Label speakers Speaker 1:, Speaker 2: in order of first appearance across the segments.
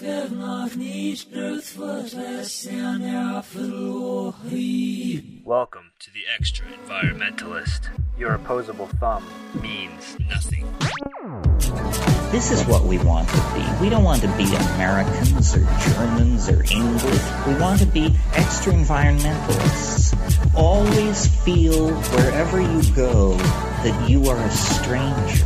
Speaker 1: Have not needs birth was less than half
Speaker 2: Welcome to the Extra Environmentalist. Your opposable thumb means nothing.
Speaker 3: This is what we want to be. We don't want to be Americans or Germans or English. We want to be extra environmentalists. Always feel wherever you go that you are a stranger,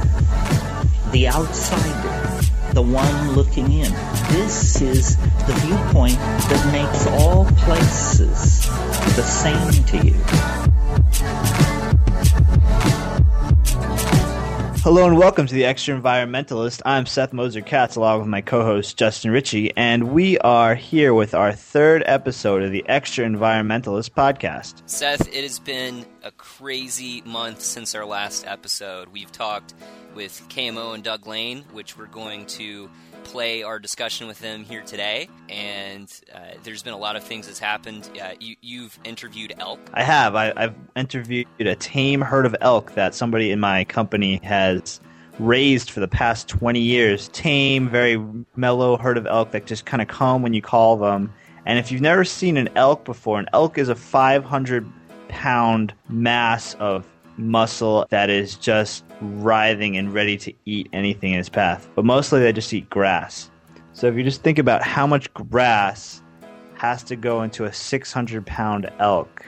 Speaker 3: the outsider, the one looking in. This is the viewpoint that makes all places the same to you.
Speaker 4: Hello and welcome to the Extra Environmentalist. I'm Seth Moser Katz along with my co-host Justin Ritchie, and we are here with our third episode of the Extra Environmentalist podcast.
Speaker 5: Seth, it has been a crazy month since our last episode. We've talked with KMO and Doug Lain, which we're going to play our discussion with them here today. And uh, there's been a lot of things that's happened. Uh, you, have interviewed elk.
Speaker 4: I have. I, I've interviewed a tame herd of elk that somebody in my company has raised for the past 20 years. Tame, very mellow herd of elk that just kind of come when you call them. And if you've never seen an elk before, an elk is a 500 pound mass of muscle that is just writhing and ready to eat anything in its path. But mostly they just eat grass. So if you just think about how much grass has to go into a 600 pound elk,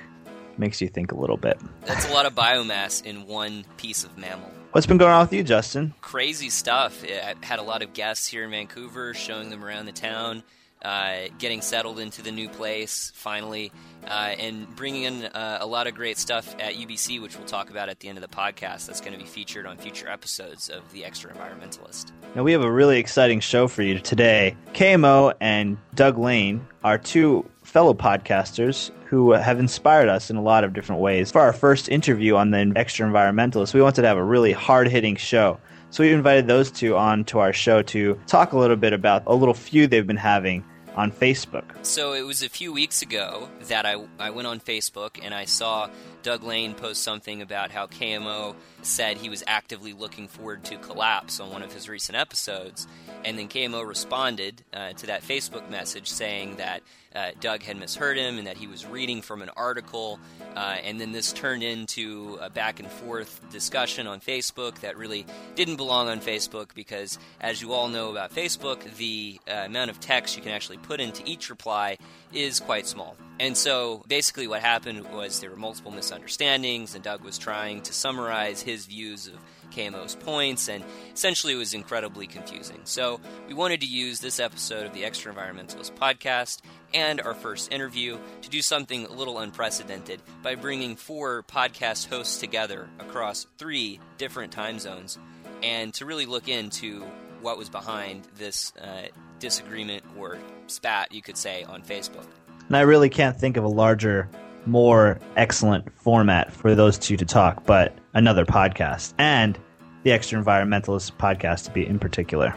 Speaker 4: makes you think a little bit.
Speaker 5: That's a lot of biomass in one piece of mammal.
Speaker 4: What's been going on with you, Justin?
Speaker 5: Crazy stuff. I had a lot of guests here in Vancouver, showing them around the town, uh, getting settled into the new place finally uh, and bringing in uh, a lot of great stuff at UBC, which we'll talk about at the end of the podcast. That's going to be featured on future episodes of The Extra Environmentalist.
Speaker 4: Now, we have a really exciting show for you today. KMO and Doug Lain are two fellow podcasters who have inspired us in a lot of different ways. For our first interview on the Extra Environmentalist, we wanted to have a really hard hitting show. So we invited those two on to our show to talk a little bit about a little feud they've been having on Facebook.
Speaker 5: So it was a few weeks ago that I, I went on Facebook and I saw Doug Lain post something about how KMO said he was actively looking forward to Collapse on one of his recent episodes. And then KMO responded uh, to that Facebook message saying that uh, Doug had misheard him and that he was reading from an article. Uh, and then this turned into a back and forth discussion on Facebook that really didn't belong on Facebook because, as you all know about Facebook, the uh, amount of text you can actually put into each reply is quite small. And so basically, what happened was there were multiple misunderstandings, and Doug was trying to summarize his views of KMO's points, and essentially it was incredibly confusing. So we wanted to use this episode of the Extra Environmentalist podcast and our first interview to do something a little unprecedented by bringing four podcast hosts together across three different time zones and to really look into what was behind this uh, disagreement or spat, you could say, on Facebook.
Speaker 4: And I really can't think of a larger, more excellent format for those two to talk, but another podcast. And the Extra Environmentalist podcast to be in particular.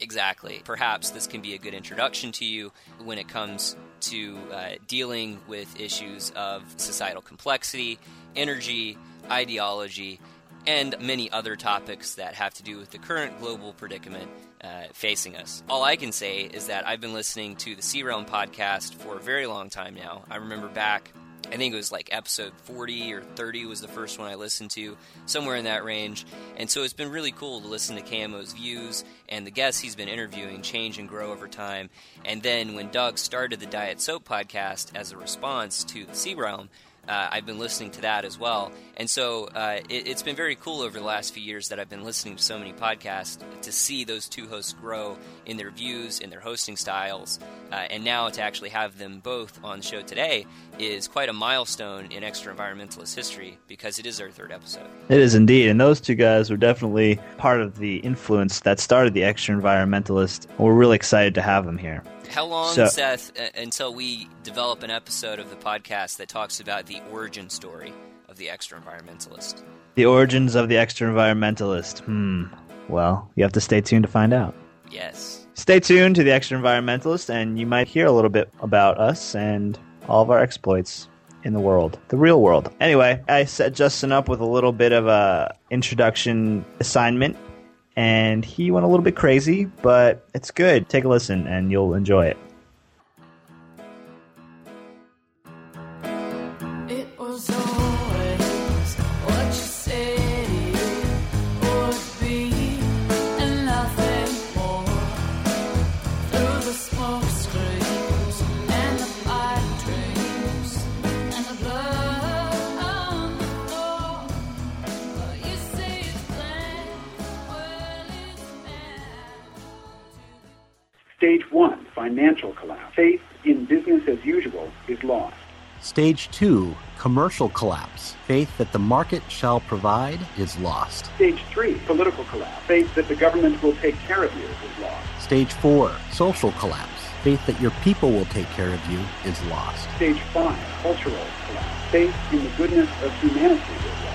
Speaker 5: Exactly. Perhaps this can be a good introduction to you when it comes to uh, dealing with issues of societal complexity, energy, ideology, and many other topics that have to do with the current global predicament uh, facing us. All I can say is that I've been listening to the C Realm podcast for a very long time now. I remember back I think it was like episode 40 or 30 was the first one I listened to, somewhere in that range. And so it's been really cool to listen to KMO's views and the guests he's been interviewing change and grow over time. And then when Doug started the Diet Soap podcast as a response to the C Realm, uh, I've been listening to that as well. And so uh, it, has been very cool over the last few years that I've been listening to so many podcasts to see those two hosts grow in their views, in their hosting styles. Uh, and now to actually have them both on the show today is quite a milestone in Extra Environmentalist history because it is our third episode.
Speaker 4: It is indeed. And those two guys were definitely part of the influence that started the Extra Environmentalist. We're really excited to have them here.
Speaker 5: How long, so, Seth, uh, until we develop an episode of the podcast that talks about the origin story of the extra environmentalist?
Speaker 4: The origins of the extra environmentalist. Hmm. Well, you have to stay tuned to find out.
Speaker 5: Yes.
Speaker 4: Stay tuned to the extra environmentalist, and you might hear a little bit about us and all of our exploits. in the world, the real world. Anyway, I set Justin up with a little bit of a introduction assignment, and he went a little bit crazy, but it's good. Take a listen, and you'll enjoy it.
Speaker 6: Financial collapse. Faith in business as usual is lost.
Speaker 7: Stage two, commercial collapse. Faith that the market shall provide is lost.
Speaker 6: Stage three, political collapse. Faith that the government will take care of you is lost.
Speaker 7: Stage four, social collapse. Faith that your people will take care of you is lost.
Speaker 6: Stage five, cultural collapse. Faith in the goodness of humanity is lost.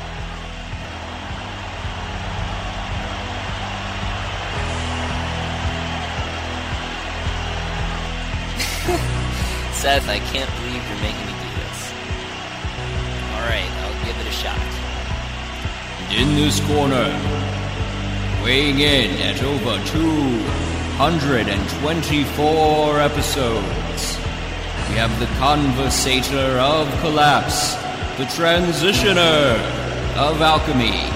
Speaker 5: Seth, I can't believe you're making me do this. Alright, I'll give it a shot.
Speaker 8: And In this corner, weighing in at over 224 episodes, we have the conversator of collapse, the transitioner of alchemy,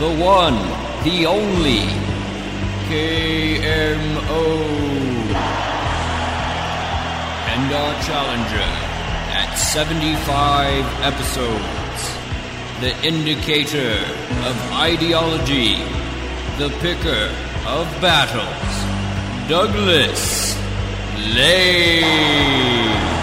Speaker 8: the one, the only, KMO. Our challenger at 75 episodes. The indicator of ideology, the picker of battles, Douglas Lain.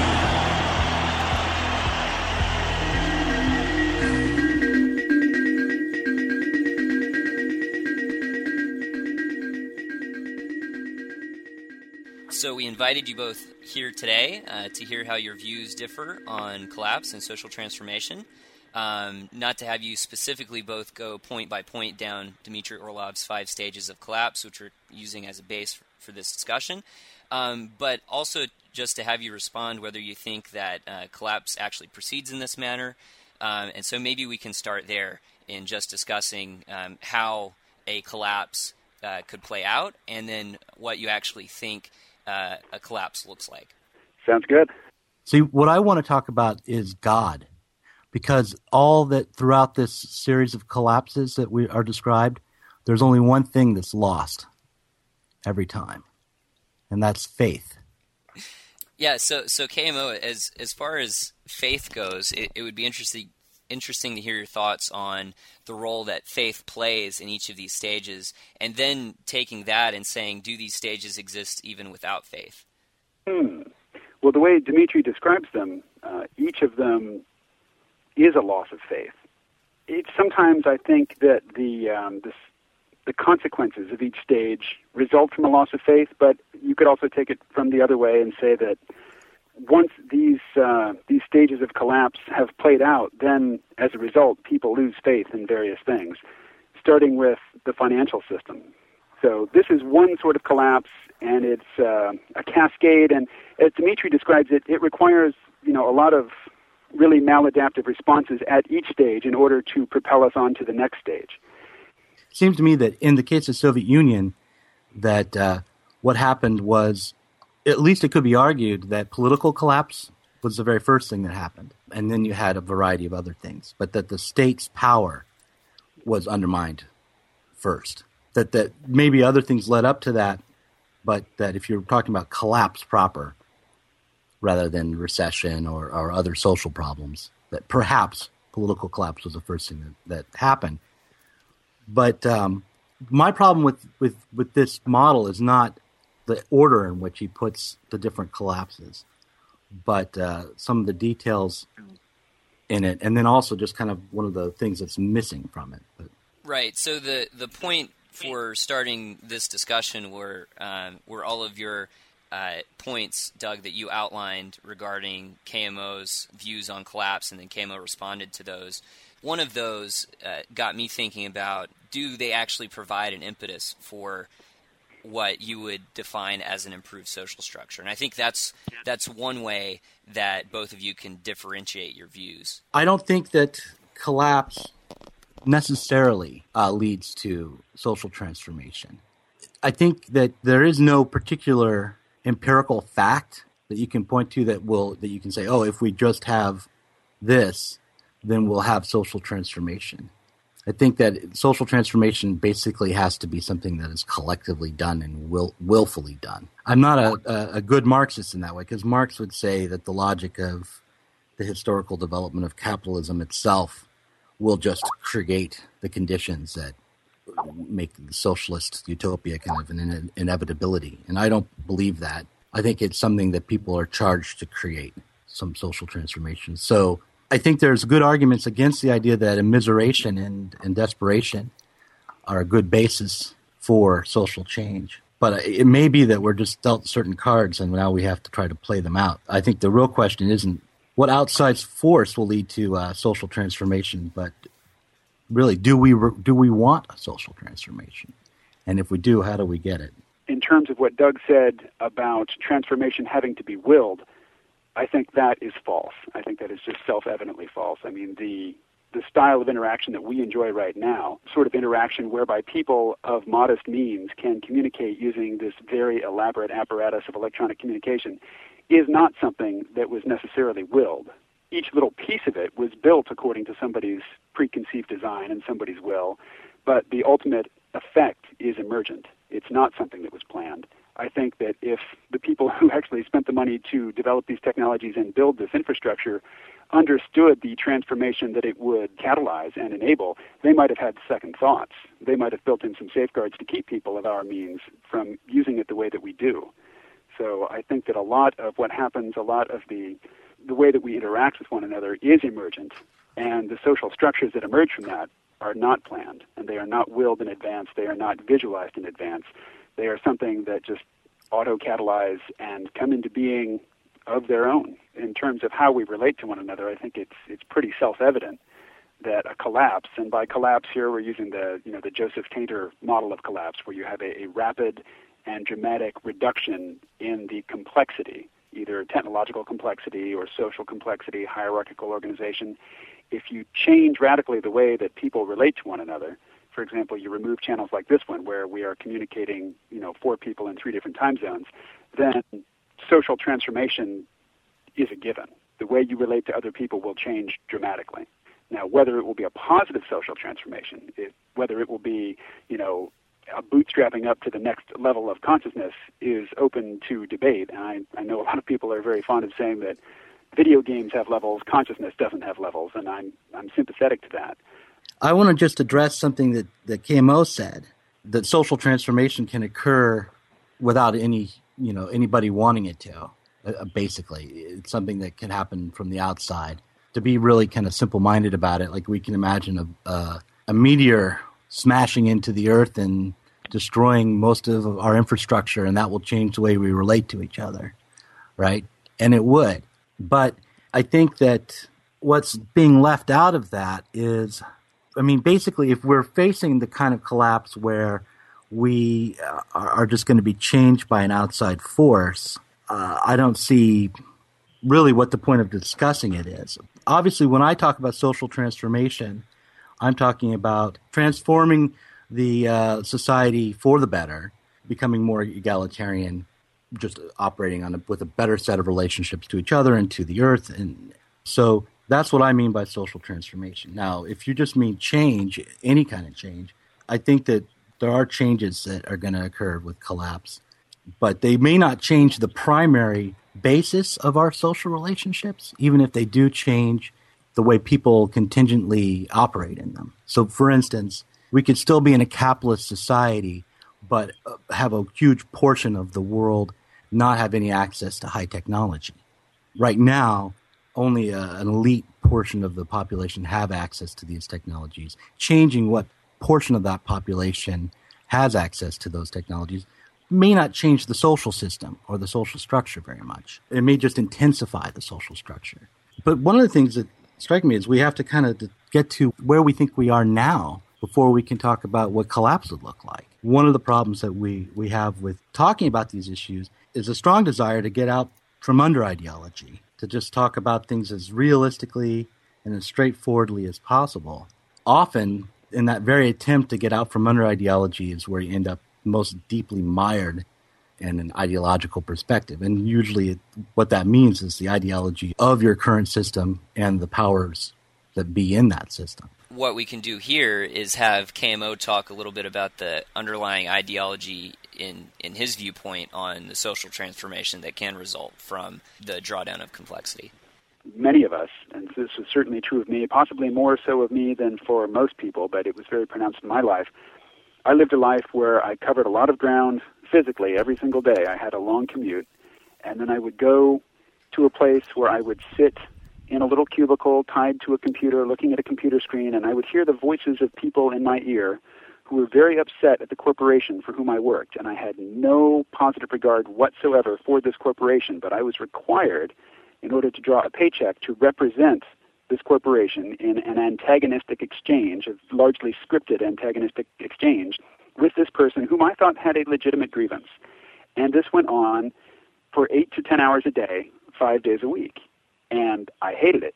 Speaker 5: So we invited you both here today uh, to hear how your views differ on collapse and social transformation. Um, not to have you specifically both go point by point down Dmitry Orlov's five stages of collapse, which we're using as a base for, for this discussion, um, but also just to have you respond whether you think that uh, collapse actually proceeds in this manner. Um, and so maybe we can start there in just discussing um, how a collapse uh, could play out, and then what you actually think uh, a collapse looks like.
Speaker 6: Sounds good.
Speaker 7: See, what I want to talk about is God, because all that throughout this series of collapses that we are described, there's only one thing that's lost every time, and that's faith.
Speaker 5: Yeah, so so KMO, as as far as faith goes, it, it would be interesting interesting to hear your thoughts on the role that faith plays in each of these stages, and then taking that and saying, do these stages exist even without faith?
Speaker 6: Hmm. Well, the way Dimitri describes them, uh, each of them is a loss of faith. It, sometimes I think that the um, the consequences of each stage result from a loss of faith, but you could also take it from the other way and say that once these uh, these stages of collapse have played out, then as a result, people lose faith in various things, starting with the financial system. So this is one sort of collapse, and it's uh, a cascade. And as Dimitri describes it, it requires you know a lot of really maladaptive responses at each stage in order to propel us on to the next stage.
Speaker 7: It seems to me that in the case of Soviet Union, that uh, what happened was, at least it could be argued that political collapse was the very first thing that happened, and then you had a variety of other things, but that the state's power was undermined first. That that maybe other things led up to that, but that if you're talking about collapse proper, rather than recession or, or other social problems, that perhaps political collapse was the first thing that, that happened. But um, my problem with, with, with this model is not the order in which he puts the different collapses, but uh, some of the details in it, and then also just kind of one of the things that's missing from it. But,
Speaker 5: Right. So the the point for starting this discussion were um, were all of your uh, points, Doug, that you outlined regarding KMO's views on collapse, and then KMO responded to those. One of those uh, got me thinking about: Do they actually provide an impetus for what you would define as an improved social structure. And I think that's that's one way that both of you can differentiate your views.
Speaker 7: I don't think that collapse necessarily uh, leads to social transformation. I think that there is no particular empirical fact that you can point to that will that you can say, oh, if we just have this, then we'll have social transformation. I think that social transformation basically has to be something that is collectively done and will, willfully done. I'm not a, a, good Marxist in that way because Marx would say that the logic of the historical development of capitalism itself will just create the conditions that make the socialist utopia kind of an inevitability. And I don't believe that. I think it's something that people are charged to create some social transformation. So I think there's good arguments against the idea that immiseration and, and desperation are a good basis for social change. But it may be that we're just dealt certain cards and now we have to try to play them out. I think the real question isn't what outside force will lead to uh, social transformation, but really, do we do we want a social transformation? And if we do, how do we get it?
Speaker 6: In terms of what Doug said about transformation having to be willed, I think that is false. I think that is just self-evidently false. I mean, the the style of interaction that we enjoy right now, sort of interaction whereby people of modest means can communicate using this very elaborate apparatus of electronic communication, is not something that was necessarily willed. Each little piece of it was built according to somebody's preconceived design and somebody's will, but the ultimate effect is emergent. It's not something that was planned. I think that if the people who actually spent the money to develop these technologies and build this infrastructure understood the transformation that it would catalyze and enable, they might have had second thoughts. They might have built in some safeguards to keep people of our means from using it the way that we do. So I think that a lot of what happens, a lot of the the way that we interact with one another is emergent, and the social structures that emerge from that are not planned, and they are not willed in advance. They are not visualized in advance. They are something that just auto catalyze and come into being of their own. In terms of how we relate to one another, I think it's it's pretty self-evident that a collapse, and by collapse here we're using the you know the Joseph Tainter model of collapse, where you have a, a rapid and dramatic reduction in the complexity, either technological complexity or social complexity, hierarchical organization. If you change radically the way that people relate to one another, for example, you remove channels like this one where we are communicating, you know, four people in three different time zones, then social transformation is a given. The way you relate to other people will change dramatically. Now, whether it will be a positive social transformation, it, whether it will be, you know, a bootstrapping up to the next level of consciousness is open to debate. And I, I know a lot of people are very fond of saying that video games have levels, consciousness doesn't have levels, and I'm I'm sympathetic to that.
Speaker 7: I want to just address something that, that KMO said that social transformation can occur without any, you know, anybody wanting it to. Uh, basically, it's something that can happen from the outside. To be really kind of simple minded about it, like we can imagine a, a, a meteor smashing into the earth and destroying most of our infrastructure, and that will change the way we relate to each other, right? And it would. But I think that what's being left out of that is I mean, basically, if we're facing the kind of collapse where we uh, are just going to be changed by an outside force, uh, I don't see really what the point of discussing it is. Obviously, when I talk about social transformation, I'm talking about transforming the uh, society for the better, becoming more egalitarian, just operating on a, with a better set of relationships to each other and to the earth. And so that's what I mean by social transformation. Now, if you just mean change, any kind of change, I think that there are changes that are going to occur with collapse, but they may not change the primary basis of our social relationships, even if they do change the way people contingently operate in them. So, for instance, we could still be in a capitalist society, but uh, have a huge portion of the world not have any access to high technology. Right now, only a, an elite portion of the population have access to these technologies. Changing what portion of that population has access to those technologies may not change the social system or the social structure very much. It may just intensify the social structure. But one of the things that strike me is we have to kind of get to where we think we are now before we can talk about what collapse would look like. one of the problems that we, we have with talking about these issues is a strong desire to get out from under ideology, to just talk about things as realistically and as straightforwardly as possible. Often, in that very attempt to get out from under ideology, is where you end up most deeply mired in an ideological perspective. And usually, what that means is the ideology of your current system and the powers that be in that system
Speaker 5: what we can do here is have KMO talk a little bit about the underlying ideology in in his viewpoint on the social transformation that can result from the drawdown of complexity.
Speaker 6: Many of us, and this is certainly true of me, possibly more so of me than for most people, but it was very pronounced in my life. I lived a life where I covered a lot of ground physically every single day. I had a long commute, and then I would go to a place where I would sit in a little cubicle tied to a computer looking at a computer screen, and I would hear the voices of people in my ear who were very upset at the corporation for whom I worked. And I had no positive regard whatsoever for this corporation, but I was required, in order to draw a paycheck, to represent this corporation in an antagonistic exchange, a largely scripted antagonistic exchange, with this person whom I thought had a legitimate grievance. And this went on for eight to ten hours a day, five days a week and I hated it.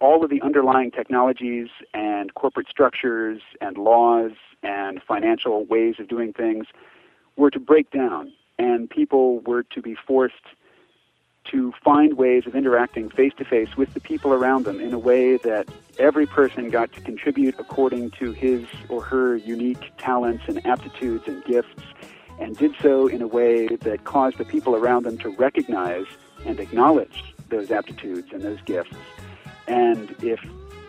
Speaker 6: All of the underlying technologies and corporate structures and laws and financial ways of doing things were to break down, and people were to be forced to find ways of interacting face to face with the people around them in a way that every person got to contribute according to his or her unique talents and aptitudes and gifts, and did so in a way that caused the people around them to recognize and acknowledge those aptitudes and those gifts. And if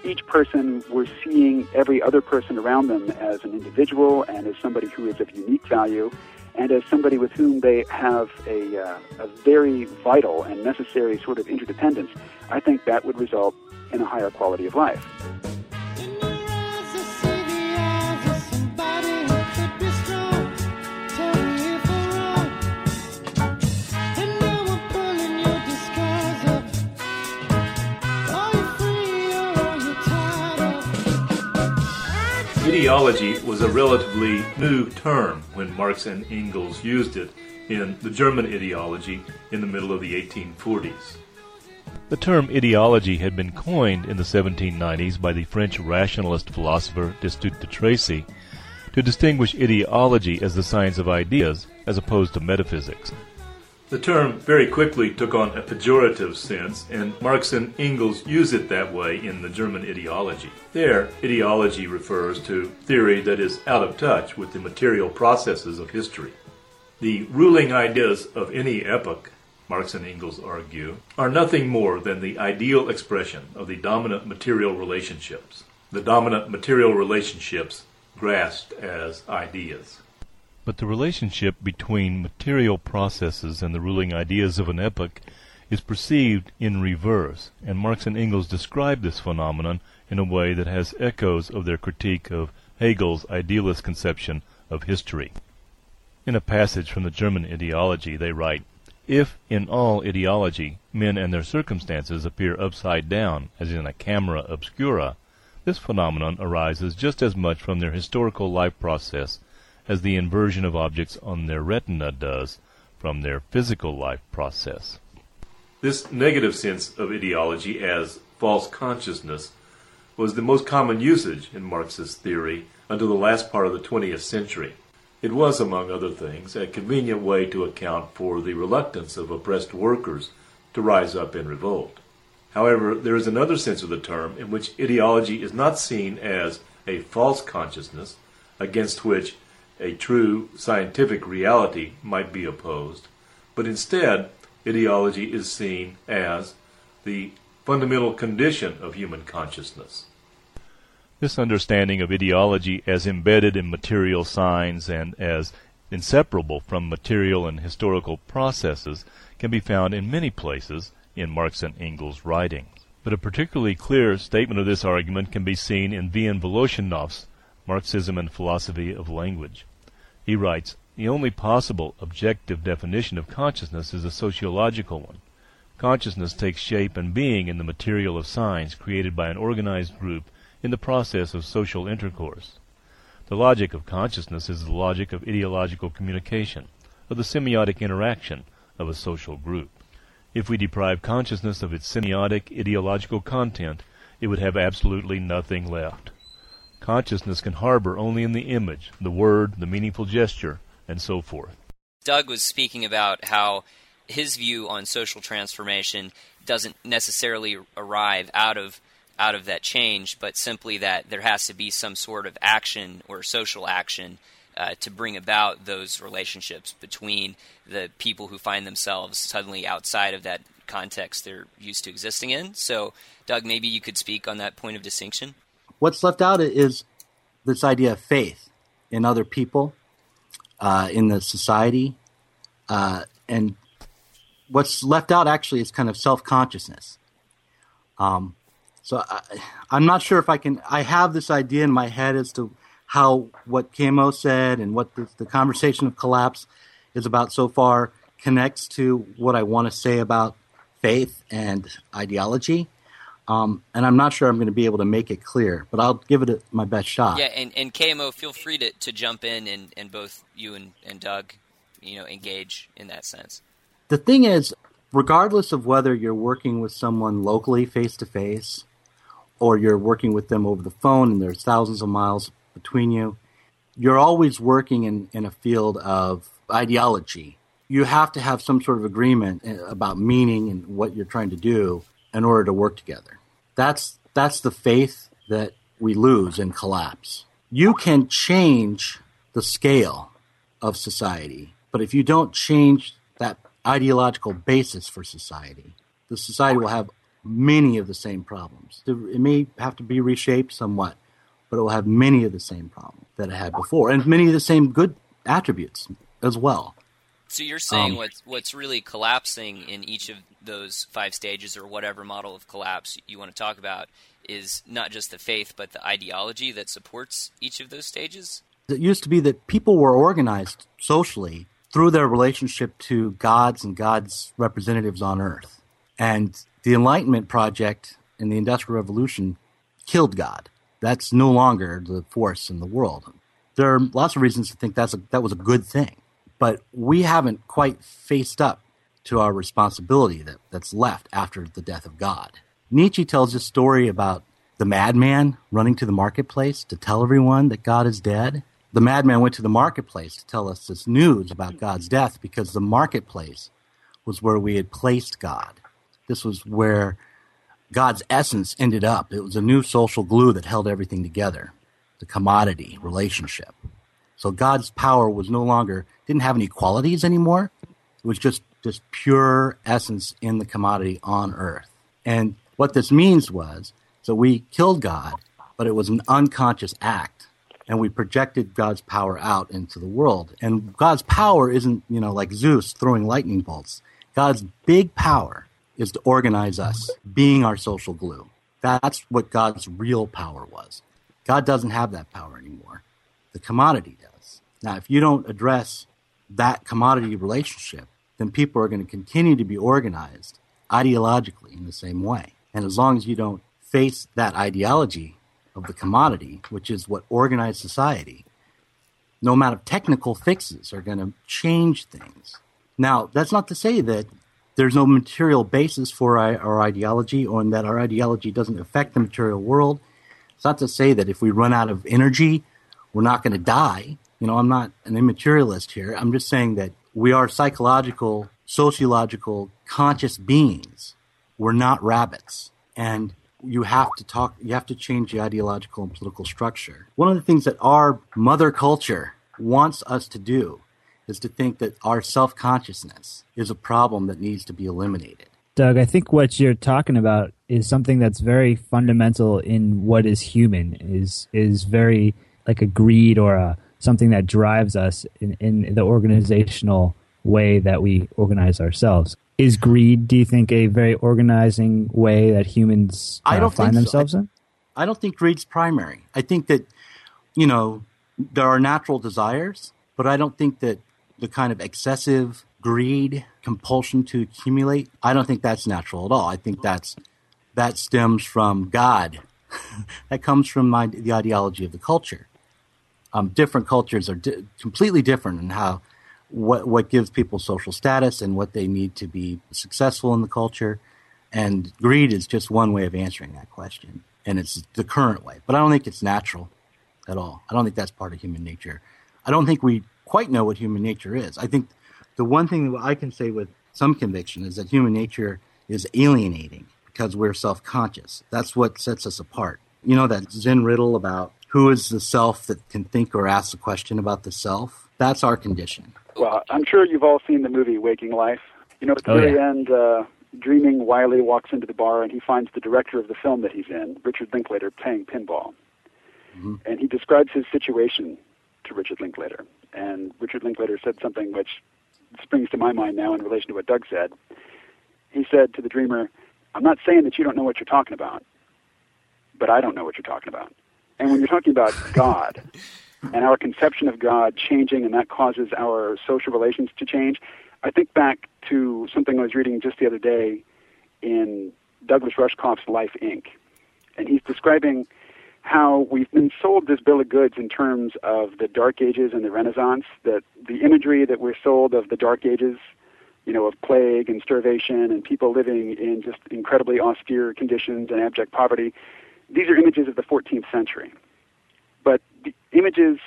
Speaker 6: each person were seeing every other person around them as an individual and as somebody who is of unique value and as somebody with whom they have a, uh, a very vital and necessary sort of interdependence, I think that would result in a higher quality of life.
Speaker 9: Ideology was a relatively new term when Marx and Engels used it in the German ideology in the middle of the 1840s.
Speaker 10: The term ideology had been coined in the 1790s by the French rationalist philosopher Destutt de Tracy to distinguish ideology as the science of ideas as opposed to metaphysics.
Speaker 9: The term very quickly took on a pejorative sense, and Marx and Engels use it that way in the German ideology. There, ideology refers to theory that is out of touch with the material processes of history. The ruling ideas of any epoch, Marx and Engels argue, are nothing more than the ideal expression of the dominant material relationships, the dominant material relationships grasped as ideas.
Speaker 10: But the relationship between material processes and the ruling ideas of an epoch is perceived in reverse, and Marx and Engels describe this phenomenon in a way that has echoes of their critique of Hegel's idealist conception of history. In a passage from the German ideology, they write, If in all ideology men and their circumstances appear upside down, as in a camera obscura, this phenomenon arises just as much from their historical life process as the inversion of objects on their retina does from their physical life process.
Speaker 9: This negative sense of ideology as false consciousness was the most common usage in Marxist theory until the last part of the 20th century. It was, among other things, a convenient way to account for the reluctance of oppressed workers to rise up in revolt. However, there is another sense of the term in which ideology is not seen as a false consciousness against which a true scientific reality might be opposed, but instead, ideology is seen as the fundamental condition of human consciousness.
Speaker 10: This understanding of ideology as embedded in material signs and as inseparable from material and historical processes can be found in many places in Marx and Engels' writings. But a particularly clear statement of this argument can be seen in V. N. Voloshinov's Marxism and Philosophy of Language. He writes, The only possible objective definition of consciousness is a sociological one. Consciousness takes shape and being in the material of signs created by an organized group in the process of social intercourse. The logic of consciousness is the logic of ideological communication, of the semiotic interaction of a social group. If we deprive consciousness of its semiotic ideological content, it would have absolutely nothing left. Consciousness can harbor only in the image, the word, the meaningful gesture, and so forth.
Speaker 5: Doug was speaking about how his view on social transformation doesn't necessarily arrive out of out of that change, but simply that there has to be some sort of action or social action uh, to bring about those relationships between the people who find themselves suddenly outside of that context they're used to existing in. So, Doug, maybe you could speak on that point of distinction.
Speaker 7: What's left out is this idea of faith in other people, uh, in the society, uh, and what's left out actually is kind of self consciousness. Um, so I, I'm not sure if I can. I have this idea in my head as to how what KMO said and what the, the conversation of collapse is about so far connects to what I want to say about faith and ideology. Um, and I'm not sure I'm going to be able to make it clear, but I'll give it a, my best shot.
Speaker 5: Yeah, and, and KMO, feel free to, to jump in and, and both you and, and Doug, you know, engage in that sense.
Speaker 7: The thing is, regardless of whether you're working with someone locally face to face or you're working with them over the phone and there's thousands of miles between you, you're always working in, in a field of ideology. You have to have some sort of agreement uh, about meaning and what you're trying to do in order to work together. That's that's the faith that we lose in collapse. You can change the scale of society, but if you don't change that ideological basis for society, the society will have many of the same problems. It may have to be reshaped somewhat, but it will have many of the same problems that it had before, and many of the same good attributes as well.
Speaker 5: So you're saying
Speaker 7: Um,
Speaker 5: what's what's really collapsing in each of those five stages, or whatever model of collapse you want to talk about, is not just the faith, but the ideology that supports each of those stages.
Speaker 7: It used to be that people were organized socially through their relationship to gods and God's representatives on earth. And the Enlightenment project and the Industrial Revolution killed God. That's no longer the force in the world. There are lots of reasons to think that's a, that was a good thing, but we haven't quite faced up to our responsibility that, that's left after the death of God. Nietzsche tells a story about the madman running to the marketplace to tell everyone that God is dead. The madman went to the marketplace to tell us this news about God's death because the marketplace was where we had placed God. This was where God's essence ended up. It was a new social glue that held everything together the commodity relationship. So God's power was no longer, didn't have any qualities anymore. It was just, just pure essence in the commodity on earth. And what this means was, so we killed God, but it was an unconscious act. And we projected God's power out into the world. And God's power isn't, you know, like Zeus throwing lightning bolts. God's big power is to organize us, being our social glue. That's what God's real power was. God doesn't have that power anymore. The commodity does. Now, if you don't address that commodity relationship, then people are going to continue to be organized ideologically in the same way. And as long as you don't face that ideology of the commodity, which is what organized society, no amount of technical fixes are going to change things. Now, that's not to say that there's no material basis for our, ideology or that our ideology doesn't affect the material world. It's not to say that if we run out of energy, we're not going to die. You know, I'm not an immaterialist here. I'm just saying that we are psychological, sociological, conscious beings. We're not rabbits. And you have to talk, you have to change the ideological and political structure. One of the things that our mother culture wants us to do is to think that our self consciousness is a problem that needs to be eliminated.
Speaker 11: Doug, I think what you're talking about is something that's very fundamental in what is human. is is very like a greed or a something that drives us in, in the organizational way that we organize ourselves. Is greed, do you think, a very organizing way that humans uh,
Speaker 7: I don't
Speaker 11: find
Speaker 7: think so.
Speaker 11: themselves in?
Speaker 7: I don't think greed's primary. I think that, you know, there are natural desires, but I don't think that the kind of excessive greed, compulsion to accumulate, I don't think that's natural at all. I think that's that stems from God. that comes from my, the ideology of the culture. Um, different cultures are di- completely different in how what what gives people social status and what they need to be successful in the culture. And greed is just one way of answering that question, and it's the current way. But I don't think it's natural at all. I don't think that's part of human nature. I don't think we quite know what human nature is. I think the one thing that I can say with some conviction is that human nature is alienating because we're self conscious. That's what sets us apart. You know that Zen riddle about who is the self that can think or ask a question about the self? That's our condition.
Speaker 6: Well, I'm sure you've all seen the movie Waking Life. You know, at the
Speaker 7: Oh,
Speaker 6: very
Speaker 7: yeah.
Speaker 6: end, uh, dreaming Wiley walks into the bar and he finds the director of the film that he's in, Richard Linklater, playing pinball. And he describes his situation to Richard Linklater. And Richard Linklater said something which springs to my mind now in relation to what Doug said. He said to the dreamer, I'm not saying that you don't know what you're talking about, but I don't know what you're talking about. And when you're talking about God and our conception of God changing and that causes our social relations to change, I think back to something I was reading just the other day in Douglas Rushkoff's Life Inc. And he's describing how we've been sold this bill of goods in terms of the Dark Ages and the Renaissance, that the imagery that we're sold of the Dark Ages, you know, of plague and starvation and people living in just incredibly austere conditions and abject poverty, these are images of the 14th century. But the images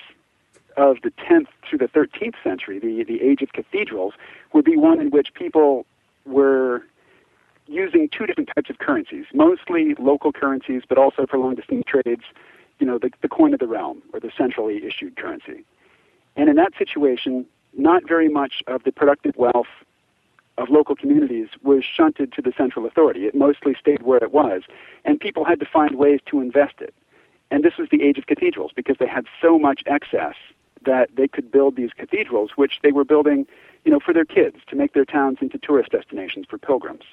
Speaker 6: of the 10th through the 13th century, the, the age of cathedrals, would be one in which people were using two different types of currencies, mostly local currencies, but also for long distance trades, you know, the, the coin of the realm or the centrally issued currency. And in that situation, not very much of the productive wealth of local communities was shunted to the central authority. It mostly stayed where it was, and people had to find ways to invest it. And this was the age of cathedrals because they had so much excess that they could build these cathedrals, which they were building, you know, for their kids to make their towns into tourist destinations for pilgrims.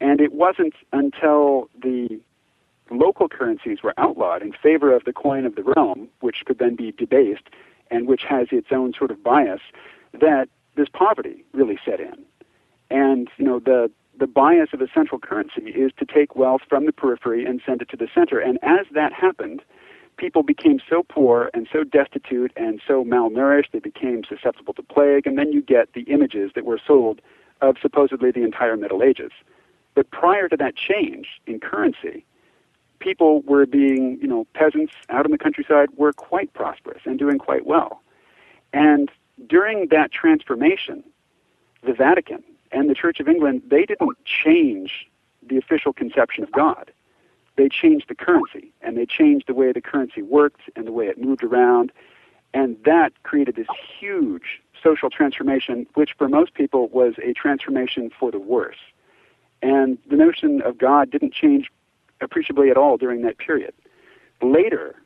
Speaker 6: And it wasn't until the local currencies were outlawed in favor of the coin of the realm, which could then be debased and which has its own sort of bias, that this poverty really set in. And you know the the bias of a central currency is to take wealth from the periphery and send it to the center. And as that happened, people became so poor and so destitute and so malnourished they became susceptible to plague. And then you get the images that were sold of supposedly the entire Middle Ages. But prior to that change in currency, people were being, you know, peasants out in the countryside were quite prosperous and doing quite well. And during that transformation, the Vatican and the Church of England, they didn't change the official conception of God. They changed the currency, and they changed the way the currency worked and the way it moved around. And that created this huge social transformation, which for most people was a transformation for the worse. And the notion of God didn't change appreciably at all during that period. Later,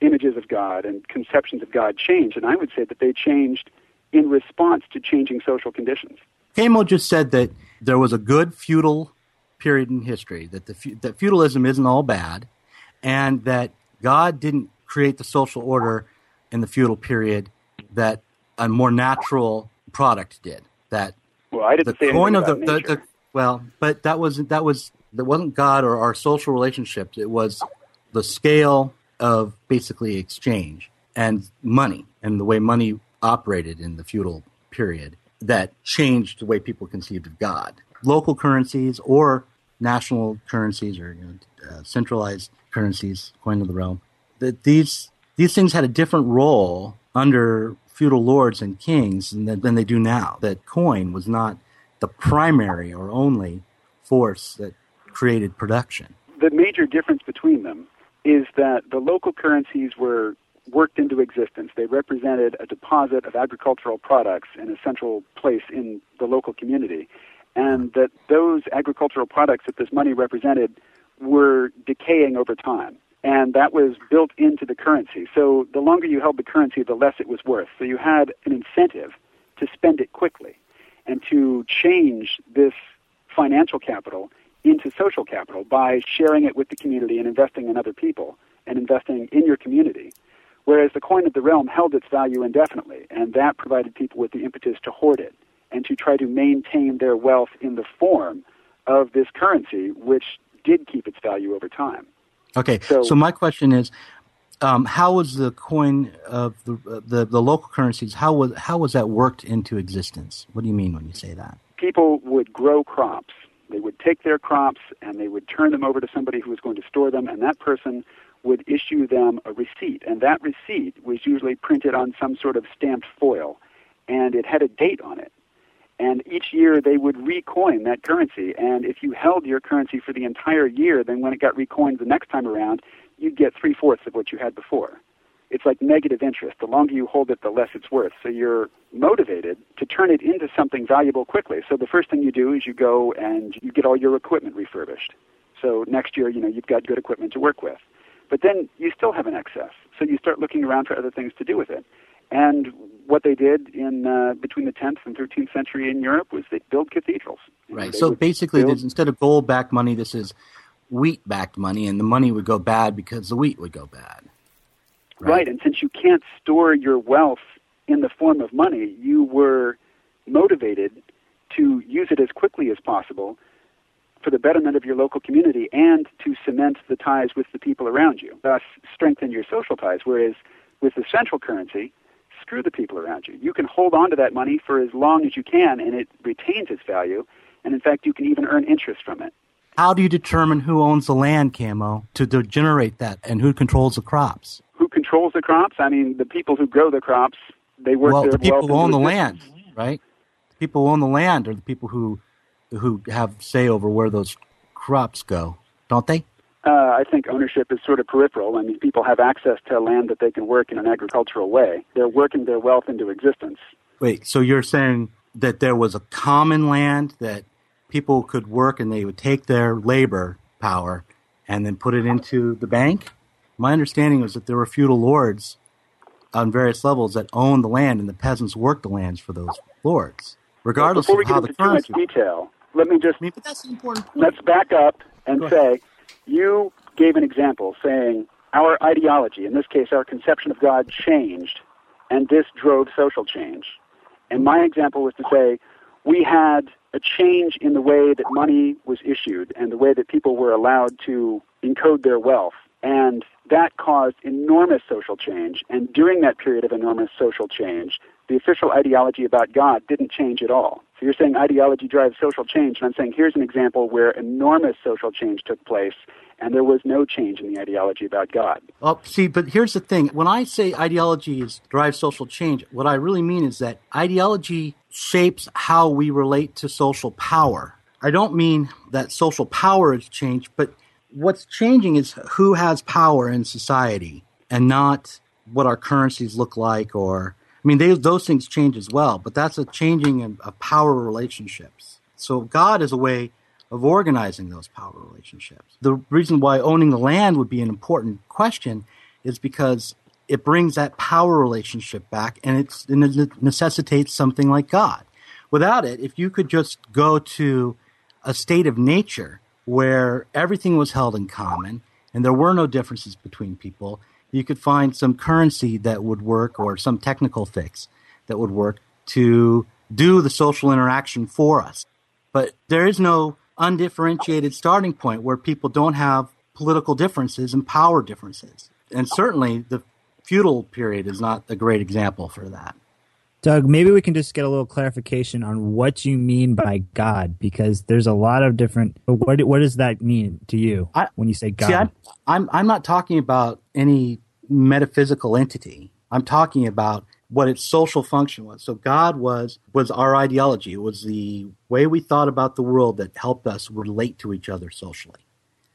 Speaker 6: images of God and conceptions of God changed, and I would say that they changed in response to changing social conditions.
Speaker 7: KMO just said that there was a good feudal period in history, that the that feudalism isn't all bad, and that God didn't create the social order in the feudal period that a more natural product did. That
Speaker 6: Well, I didn't
Speaker 7: the
Speaker 6: say
Speaker 7: coin of the, the, the well, but that wasn't that was that wasn't God or our social relationships. It was the scale of basically exchange and money and the way money operated in the feudal period that changed the way people conceived of God. Local currencies or national currencies or you know, uh, centralized currencies, coin of the realm. That these these things had a different role under feudal lords and kings than, than they do now. That coin was not the primary or only force that created production.
Speaker 6: the major difference between them is that the local currencies were worked into existence. They represented a deposit of agricultural products in a central place in the local community. And that those agricultural products that this money represented were decaying over time. And that was built into the currency. So the longer you held the currency, the less it was worth. So you had an incentive to spend it quickly and to change this financial capital into social capital by sharing it with the community and investing in other people and investing in your community. Whereas the coin of the realm held its value indefinitely, and that provided people with the impetus to hoard it and to try to maintain their wealth in the form of this currency, which did keep its value over time.
Speaker 7: Okay,
Speaker 6: So-
Speaker 7: so, my question is um, how was the coin of the, the the local currencies? How was how was that worked into existence? What do you mean when you say that?
Speaker 6: People would grow crops. They would take their crops and they would turn them over to somebody who was going to store them, and that person would issue them a receipt, and that receipt was usually printed on some sort of stamped foil, and it had a date on it. And each year they would recoin that currency, and if you held your currency for the entire year, then when it got recoined the next time around, you'd get three fourths of what you had before. It's like negative interest. The longer you hold it, the less it's worth. So you're motivated to turn it into something valuable quickly. So the first thing you do is you go and you get all your equipment refurbished. So next year, you know, you've got good equipment to work with. But then you still have an excess. So you start looking around for other things to do with it. And what they did in uh, between the 10th and 13th century in Europe was they build cathedrals.
Speaker 7: Right. So basically, build... instead of gold-backed money, this is wheat-backed money, and the money would go bad because the wheat would go bad.
Speaker 6: Right. right. And since you can't store your wealth in the form of money, you were motivated to use it as quickly as possible for the betterment of your local community and to cement the ties with the people around you, thus strengthen your social ties. Whereas with the central currency, screw the people around you. You can hold on to that money for as long as you can and it retains its value. And in fact, you can even earn interest from it.
Speaker 7: How do you determine who owns the land, KMO, to, to generate that and who controls the crops?
Speaker 6: Who controls the crops? I mean, the people who grow the crops, they work
Speaker 7: well, the people who own the land, right? The people who own the land are the people who who have say over where those crops go, don't they?
Speaker 6: Uh, I think ownership is sort of peripheral. I mean, people have access to land that they can work in an agricultural way. They're working their wealth into existence.
Speaker 7: Wait, so you're saying that there was a common land that people could work and they would take their labor power and then put it into the bank? My understanding was that there were feudal lords on various levels that owned the land and the peasants worked the lands for those lords. Regardless
Speaker 6: Before we
Speaker 7: of how
Speaker 6: get
Speaker 7: the
Speaker 6: into too much
Speaker 7: currency
Speaker 6: detail, let me just
Speaker 7: I mean, but that's an important point.
Speaker 6: let's back up and say you gave an example saying our ideology, in this case our conception of God, changed, and this drove social change. And my example was to say we had a change in the way that money was issued and the way that people were allowed to encode their wealth. And that caused enormous social change. And during that period of enormous social change, the official ideology about God didn't change at all. So you're saying ideology drives social change, and I'm saying here's an example where enormous social change took place, and there was no change in the ideology about God.
Speaker 7: Well, see, but here's the thing. When I say ideology is drives social change, what I really mean is that ideology shapes how we relate to social power. I don't mean that social power has changed, but what's changing is who has power in society and not what our currencies look like or mean, they, those things change as well, but that's a changing of, of power relationships. So God is a way of organizing those power relationships. The reason why owning the land would be an important question is because it brings that power relationship back and, it's, and it necessitates something like God. Without it, if you could just go to a state of nature where everything was held in common and there were no differences between people, you could find some currency that would work or some technical fix that would work to do the social interaction for us. But there is no undifferentiated starting point where people don't have political differences and power differences. And certainly the feudal period is not a great example for that.
Speaker 11: Doug, maybe we can just get a little clarification on what you mean by God, because there's a lot of different. What what does that mean to you
Speaker 7: I-
Speaker 11: when you say God?
Speaker 7: See, I'm, I'm I'm not talking about any metaphysical entity. I'm talking about what its social function was. So God was was our ideology. It was the way we thought about the world that helped us relate to each other socially.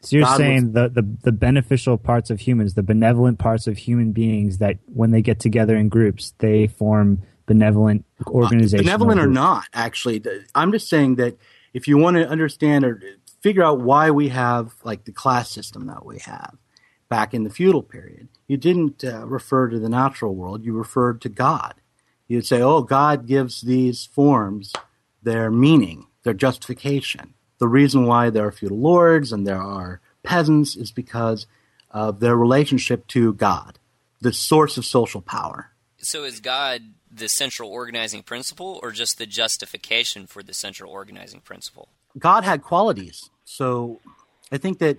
Speaker 11: So you're
Speaker 7: God
Speaker 11: saying the, the the beneficial parts of humans, the benevolent parts of human beings, that when they get together in groups, they form benevolent uh, organizations.
Speaker 7: benevolent or not, actually. The- I'm just saying that if you want to understand or figure out why we have like the class system that we have back in the feudal period, you didn't uh, refer to the natural world, you referred to God. You'd say, oh, God gives these forms their meaning, their justification. The reason why there are feudal lords and there are peasants is because of their relationship to God, the source of social power.
Speaker 5: So is God the central organizing principle or just the justification for the central organizing principle?
Speaker 7: God had qualities. So I think that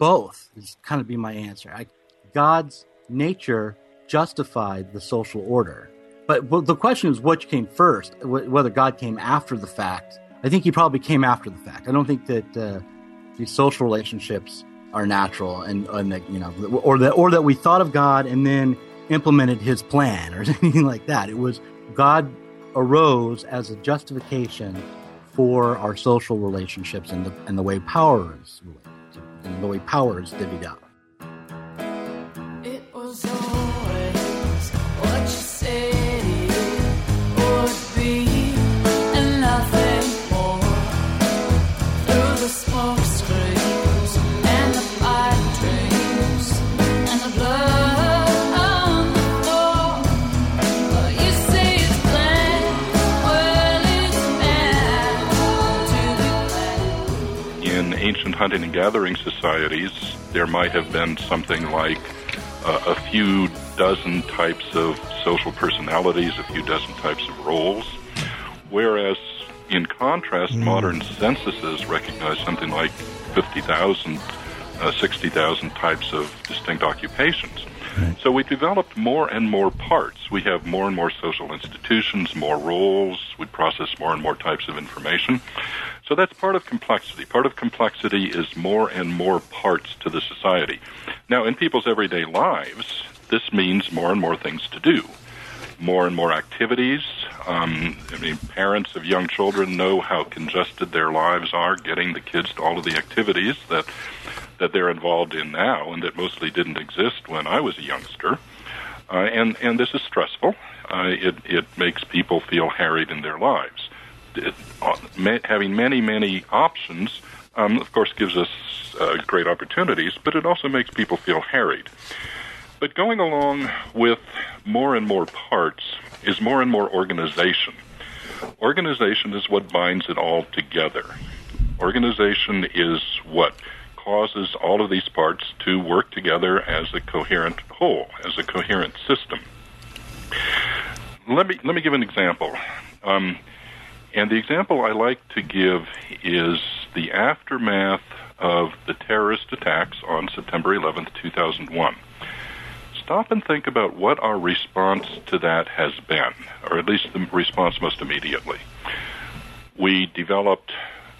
Speaker 7: both is kind of be my answer. I, God's nature justified the social order. But, but the question is, which came first? Whether God came after the fact. I think he probably came after the fact. I don't think that uh, these social relationships are natural, and, and that you know, or that or that we thought of God and then implemented His plan or anything like that. It was God arose as a justification for our social relationships and the and the way power is and the way power is divvied up.
Speaker 12: Hunting and gathering societies, there might have been something like uh, a few dozen types of social personalities, a few dozen types of roles, whereas in contrast, mm. modern censuses recognize something like 50,000, uh, 60,000 types of distinct occupations. So we've developed more and more parts. We have more and more social institutions, more roles. We process more and more types of information. So that's part of complexity. Part of complexity is more and more parts to the society. Now, in people's everyday lives, this means more and more things to do, more and more activities. Um, I mean, parents of young children know how congested their lives are getting the kids to all of the activities that that they're involved in now, and that mostly didn't exist when I was a youngster. Uh, and and this is stressful. Uh, it it makes people feel harried in their lives having many, many options, um, of course, gives us uh, great opportunities, but it also makes people feel harried. But going along with more and more parts is more and more organization. Organization is what binds it all together. Organization is what causes all of these parts to work together as a coherent whole, as a coherent system. Let me let me give an example. Um, and the example I like to give is the aftermath of the terrorist attacks on September 11th, 2001. Stop and think about what our response to that has been, or at least the response most immediately. We developed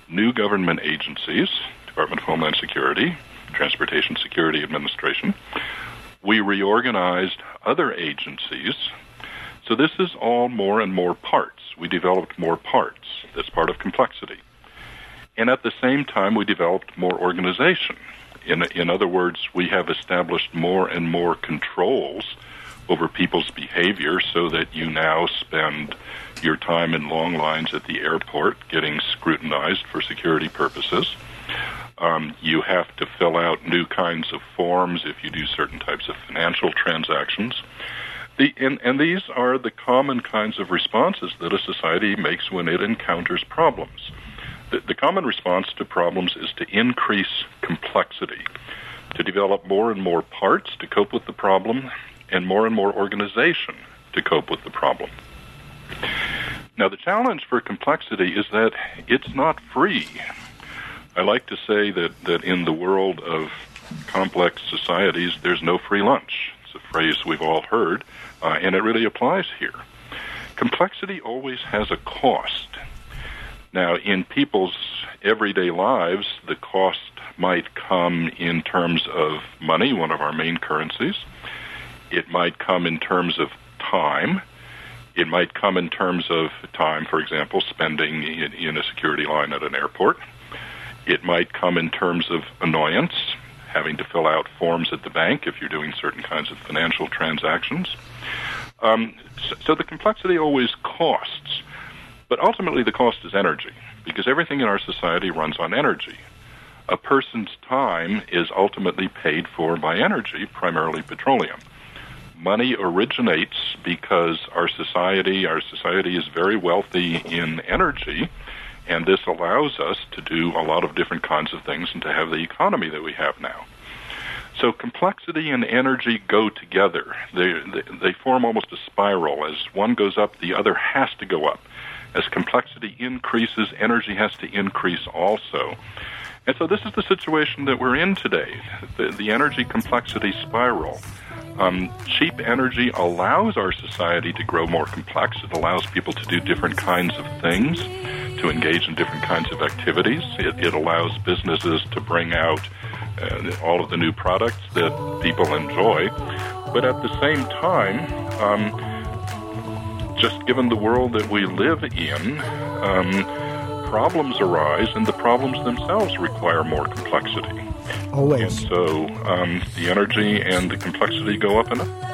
Speaker 12: new government agencies, Department of Homeland Security, Transportation Security Administration. We reorganized other agencies. So this is all more and more parts we developed more parts. That's part of complexity. And at the same time, we developed more organization. In, in other words, we have established more and more controls over people's behavior so that you now spend your time in long lines at the airport getting scrutinized for security purposes. Um, you have to fill out new kinds of forms if you do certain types of financial transactions. The, and, and these are the common kinds of responses that a society makes when it encounters problems. The, the common response to problems is to increase complexity, to develop more and more parts to cope with the problem, and more and more organization to cope with the problem. Now, the challenge for complexity is that it's not free. I like to say that, that in the world of complex societies, there's no free lunch. It's a phrase we've all heard uh, and it really applies here. Complexity always has a cost. Now, in people's everyday lives, the cost might come in terms of money, one of our main currencies. It might come in terms of time. It might come in terms of time, for example, spending in, in a security line at an airport. It might come in terms of annoyance, having to fill out forms at the bank if you're doing certain kinds of financial transactions. Um, so, so the complexity always costs, but ultimately the cost is energy because everything in our society runs on energy. A person's time is ultimately paid for by energy, primarily petroleum. Money originates because our society, our society is very wealthy in energy, and this allows us to do a lot of different kinds of things and to have the economy that we have now. So complexity and energy go together. They, they, they form almost a spiral. As one goes up, the other has to go up. As complexity increases, energy has to increase also.
Speaker 13: And so this is the situation that we're in today the, the energy complexity spiral. Um, cheap energy allows our society to grow more complex. It allows people to do different kinds of things, to engage in different kinds of activities. It, it allows businesses to bring out uh, all of the new products that people enjoy. But at the same time, um, just given the world that we live in, um, problems arise, and the problems themselves require more complexity.
Speaker 12: Always.
Speaker 13: And so um, the energy and the complexity go up and up.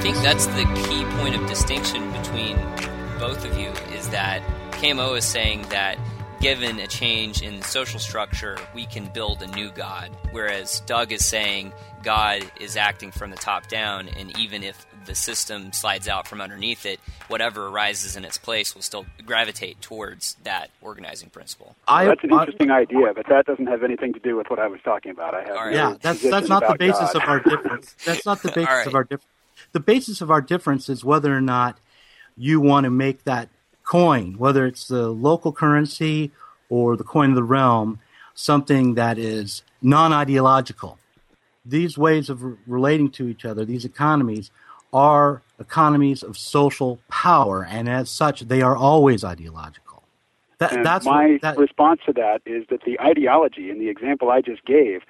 Speaker 5: Think that's the key point of distinction between both of you is that KMO is saying that given a change in social structure, we can build a new God, whereas Doug is saying God is acting from the top down, and even if the system slides out from underneath it, whatever arises in its place will still gravitate towards that organizing principle.
Speaker 7: I-
Speaker 6: that's an
Speaker 7: I-
Speaker 6: interesting idea, but that doesn't have anything to do with what I was talking about. I have no
Speaker 7: yeah, that's that's not the basis
Speaker 6: God.
Speaker 7: of our difference. That's not the basis
Speaker 5: All right.
Speaker 7: of our difference. The basis of our difference is whether or not you want to make that coin, whether it's the local currency or the coin of the realm, something that is non-ideological. These ways of re- relating to each other, these economies, are economies of social power, and as such, they are always ideological. That, that's
Speaker 6: my
Speaker 7: what, that,
Speaker 6: response to that is that the ideology in the example I just gave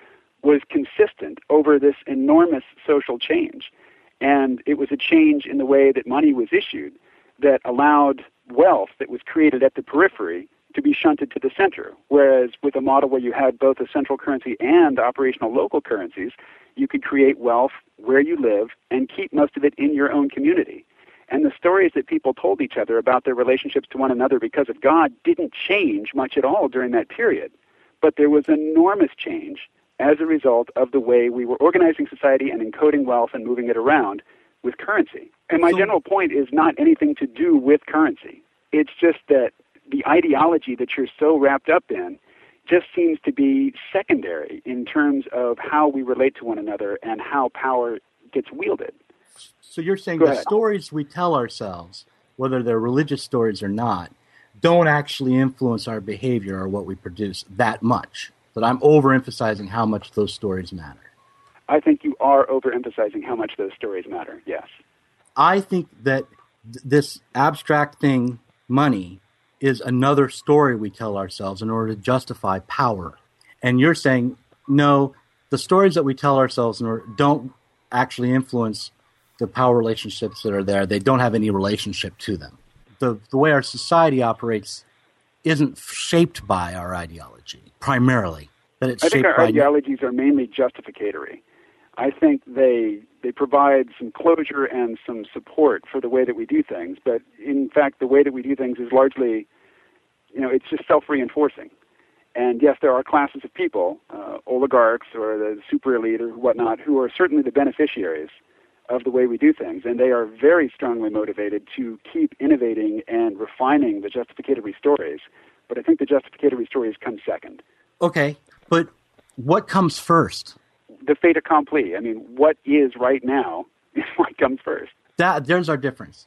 Speaker 6: was consistent over this enormous social change. And it was a change in the way that money was issued that allowed wealth that was created at the periphery to be shunted to the center. Whereas with a model where you had both a central currency and operational local currencies, you could create wealth where you live and keep most of it in your own community. And the stories that people told each other about their relationships to one another because of God didn't change much at all during that period. But there was enormous change as a result of the way we were organizing society and encoding wealth and moving it around with currency. And my general point is not anything to do with currency. It's just that the ideology that you're so wrapped up in just seems to be secondary in terms of how we relate to one another and how power gets wielded.
Speaker 7: So you're saying
Speaker 6: Go
Speaker 7: the
Speaker 6: ahead.
Speaker 7: stories we tell ourselves, whether they're religious stories or not, don't actually influence our behavior or what we produce that much. That I'm overemphasizing how much those stories matter.
Speaker 6: I think you are overemphasizing how much those stories matter. Yes.
Speaker 7: I think that th- this abstract thing, money, is another story we tell ourselves in order to justify power. And you're saying, no, the stories that we tell ourselves in order, don't actually influence the power relationships that are there. They don't have any relationship to them. The, the way our society operates isn't shaped by our ideology, primarily. That it's
Speaker 6: I think
Speaker 7: shaped
Speaker 6: our
Speaker 7: by
Speaker 6: ideologies are mainly justificatory. I think they they provide some closure and some support for the way that we do things, but in fact, the way that we do things is largely, you know, it's just self-reinforcing. And yes, there are classes of people, uh, oligarchs or the super elite or whatnot, who are certainly the beneficiaries of the way we do things, and they are very strongly motivated to keep innovating and refining the justificatory stories. But I think the justificatory stories come second.
Speaker 7: Okay, but what comes first?
Speaker 6: The fait accompli. I mean, what is right now is what comes first.
Speaker 7: That there's our difference.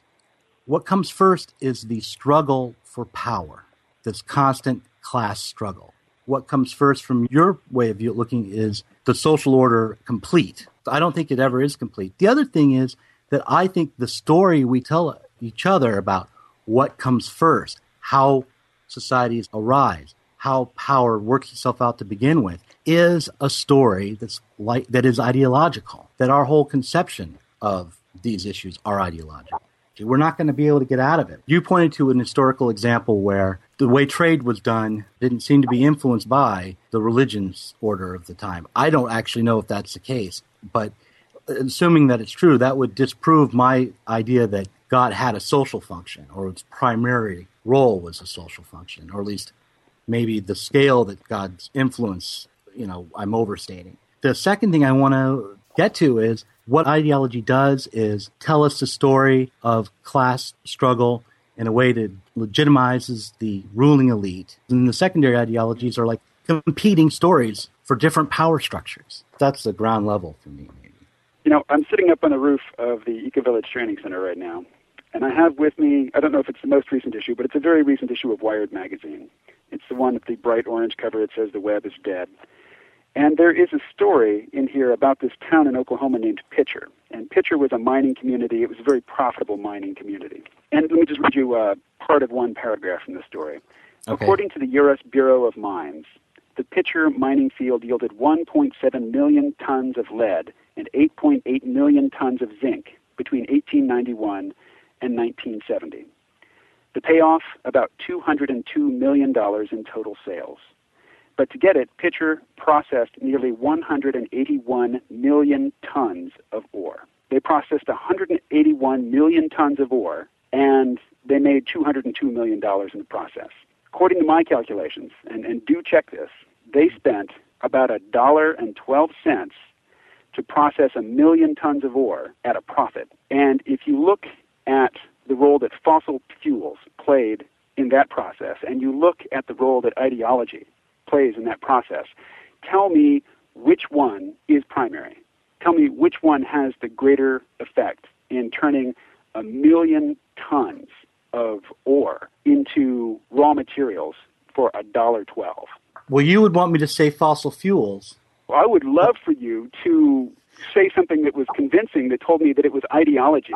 Speaker 7: What comes first is the struggle for power, this constant class struggle. What comes first from your way of view- looking is the social order complete. I don't think it ever is complete. The other thing is that I think the story we tell each other about what comes first, how societies arise, how power works itself out to begin with, is a story that's like that is ideological. That our whole conception of these issues are ideological. We're not going to be able to get out of it. You pointed to an historical example where the way trade was done didn't seem to be influenced by the religions order of the time. I don't actually know if that's the case, but assuming that it's true, that would disprove my idea that God had a social function or its primary role was a social function, or at least maybe the scale that God's influence, you know, I'm overstating. The second thing I want to get to is what ideology does is tell us the story of class struggle in a way that legitimizes the ruling elite. And the secondary ideologies are like competing stories for different power structures. That's the ground level for me.
Speaker 6: You know, I'm sitting up on the roof of the Eco Village Training Center right now, and I have with me, I don't know if it's the most recent issue, but it's a very recent issue of Wired Magazine. It's the one with the bright orange cover that says the web is dead. And there is a story in here about this town in Oklahoma named Picher. And Picher was a mining community. It was a very profitable mining community. And let me just read you uh, part of one paragraph from the story.
Speaker 7: Okay.
Speaker 6: According to the U.S. Bureau of Mines, the Picher mining field yielded 1.7 million tons of lead and 8.8 million tons of zinc between 1891 and 1970. The payoff, about $202 million in total sales. But to get it, Picher processed nearly 181 million tons of ore. They processed 181 million tons of ore, and they made $202 million in the process. According to my calculations, and, and do check this, they spent about a dollar and 12 cents to process a million tons of ore at a profit. And if you look at the role that fossil fuels played in that process, and you look at the role that ideology plays in that process, tell me which one is primary. Tell me which one has the greater effect in turning a million tons of ore into raw materials for a dollar twelve.
Speaker 7: Well, you would want me to say fossil fuels.
Speaker 6: Well, I would love for you to say something that was convincing that told me that it was ideology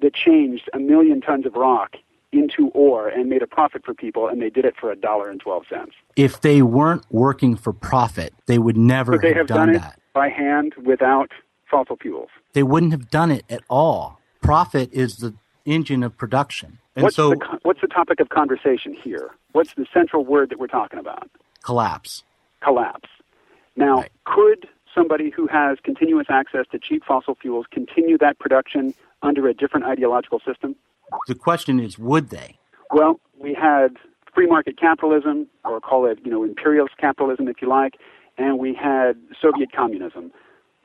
Speaker 6: that changed a million tons of rock into ore and made a profit for people, and they did it for a dollar and twelve cents.
Speaker 7: If they weren't working for profit, they would never
Speaker 6: But they have done,
Speaker 7: that.
Speaker 6: it by hand without fossil fuels.
Speaker 7: They wouldn't have done it at all. Profit is the engine of production. And
Speaker 6: what's,
Speaker 7: so
Speaker 6: the, what's the topic of conversation here? What's the central word that we're talking about?
Speaker 7: collapse.
Speaker 6: Collapse. Now, could somebody who has continuous access to cheap fossil fuels continue that production under a different ideological system?
Speaker 7: The question is, would they?
Speaker 6: Well, we had free market capitalism, or call it, you know, imperialist capitalism, if you like, and we had Soviet communism.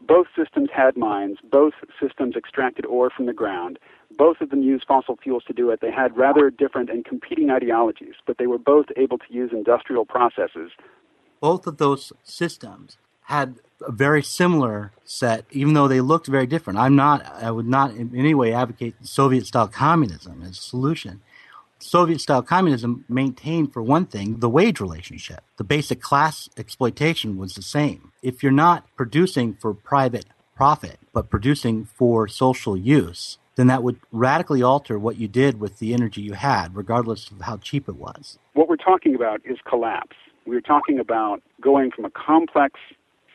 Speaker 6: Both systems had mines. Both systems extracted ore from the ground. Both of them used fossil fuels to do it. They had rather different and competing ideologies, but they were both able to use industrial processes.
Speaker 7: Both of those systems had a very similar set, even though they looked very different. I'm not, I would not in any way advocate Soviet style communism as a solution. Soviet style communism maintained, for one thing, the wage relationship. The basic class exploitation was the same. If you're not producing for private profit, but producing for social use, then that would radically alter what you did with the energy you had, regardless of how cheap it was.
Speaker 6: What we're talking about is collapse. We're talking about going from a complex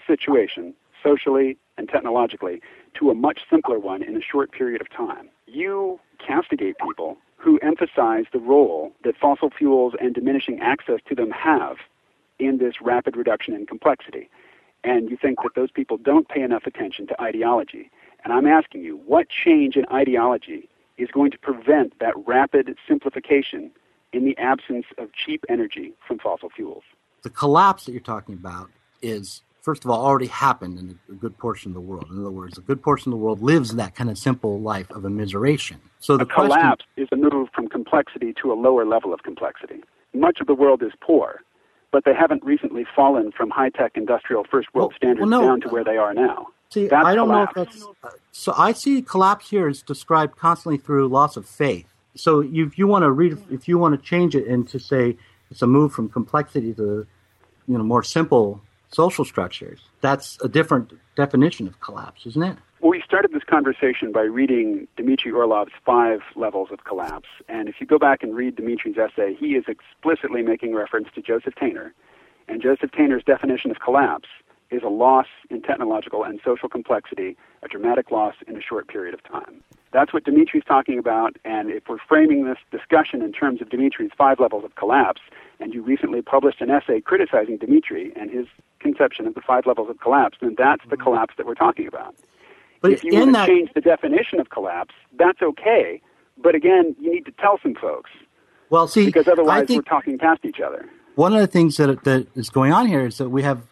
Speaker 6: situation, socially and technologically, to a much simpler one in a short period of time. You castigate people who emphasize the role that fossil fuels and diminishing access to them have in this rapid reduction in complexity. And you think that those people don't pay enough attention to ideology. And I'm asking you, what change in ideology is going to prevent that rapid simplification in the absence of cheap energy from fossil fuels?
Speaker 7: The collapse that you're talking about is, first of all, already happened in a good portion of the world. In other words, a good portion of the world lives that kind of simple life of immiseration. So the
Speaker 6: a collapse
Speaker 7: question,
Speaker 6: is a move from complexity to a lower level of complexity. Much of the world is poor, but they haven't recently fallen from high tech industrial first world standards
Speaker 7: well, no.
Speaker 6: down to where they are now.
Speaker 7: See,
Speaker 6: That's
Speaker 7: I don't
Speaker 6: collapse.
Speaker 7: know if that's. uh, So I see collapse here is described constantly through loss of faith. So you, if you want to read, if you want to change it into say it's a move from complexity to, you know, more simple social structures, that's a different definition of collapse, isn't it?
Speaker 6: Well, we started this conversation by reading Dmitry Orlov's five levels of collapse. And if you go back and read Dmitry's essay, he is explicitly making reference to Joseph Tainter. And Joseph Tainter's definition of collapse is a loss in technological and social complexity, a dramatic loss in a short period of time. That's what Dmitry's talking about. And if we're framing this discussion in terms of Dmitry's five levels of collapse, and you recently published an essay criticizing Dmitry and his conception of the five levels of collapse, then that's the mm-hmm. collapse that we're talking about.
Speaker 7: But
Speaker 6: if you want to
Speaker 7: that-
Speaker 6: change the definition of collapse, that's okay. But again, you need to tell some folks
Speaker 7: Well, see,
Speaker 6: because otherwise
Speaker 7: think
Speaker 6: we're talking past each other.
Speaker 7: one of the things that that is going on here is that we have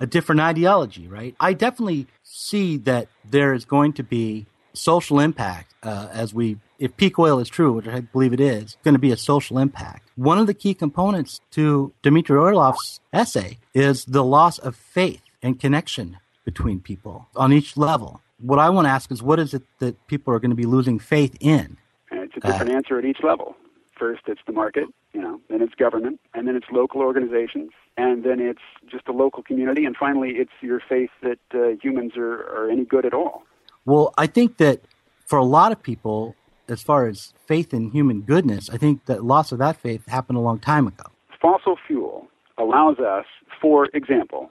Speaker 7: a different ideology, right? I definitely see that there is going to be social impact uh, as we, if peak oil is true, which I believe it is, going to be a social impact. One of the key components to Dmitry Orlov's essay is the loss of faith and connection between people on each level. What I want to ask is, what is it that people are going to be losing faith in?
Speaker 6: And it's a different answer at each level. First, it's the market, you know, then it's government, and then it's local organizations, and then it's just a local community, and finally, it's your faith that uh, humans are, are any good at all.
Speaker 7: Well, I think that for a lot of people, as far as faith in human goodness, I think that loss of that faith happened a long time ago.
Speaker 6: Fossil fuel allows us, for example,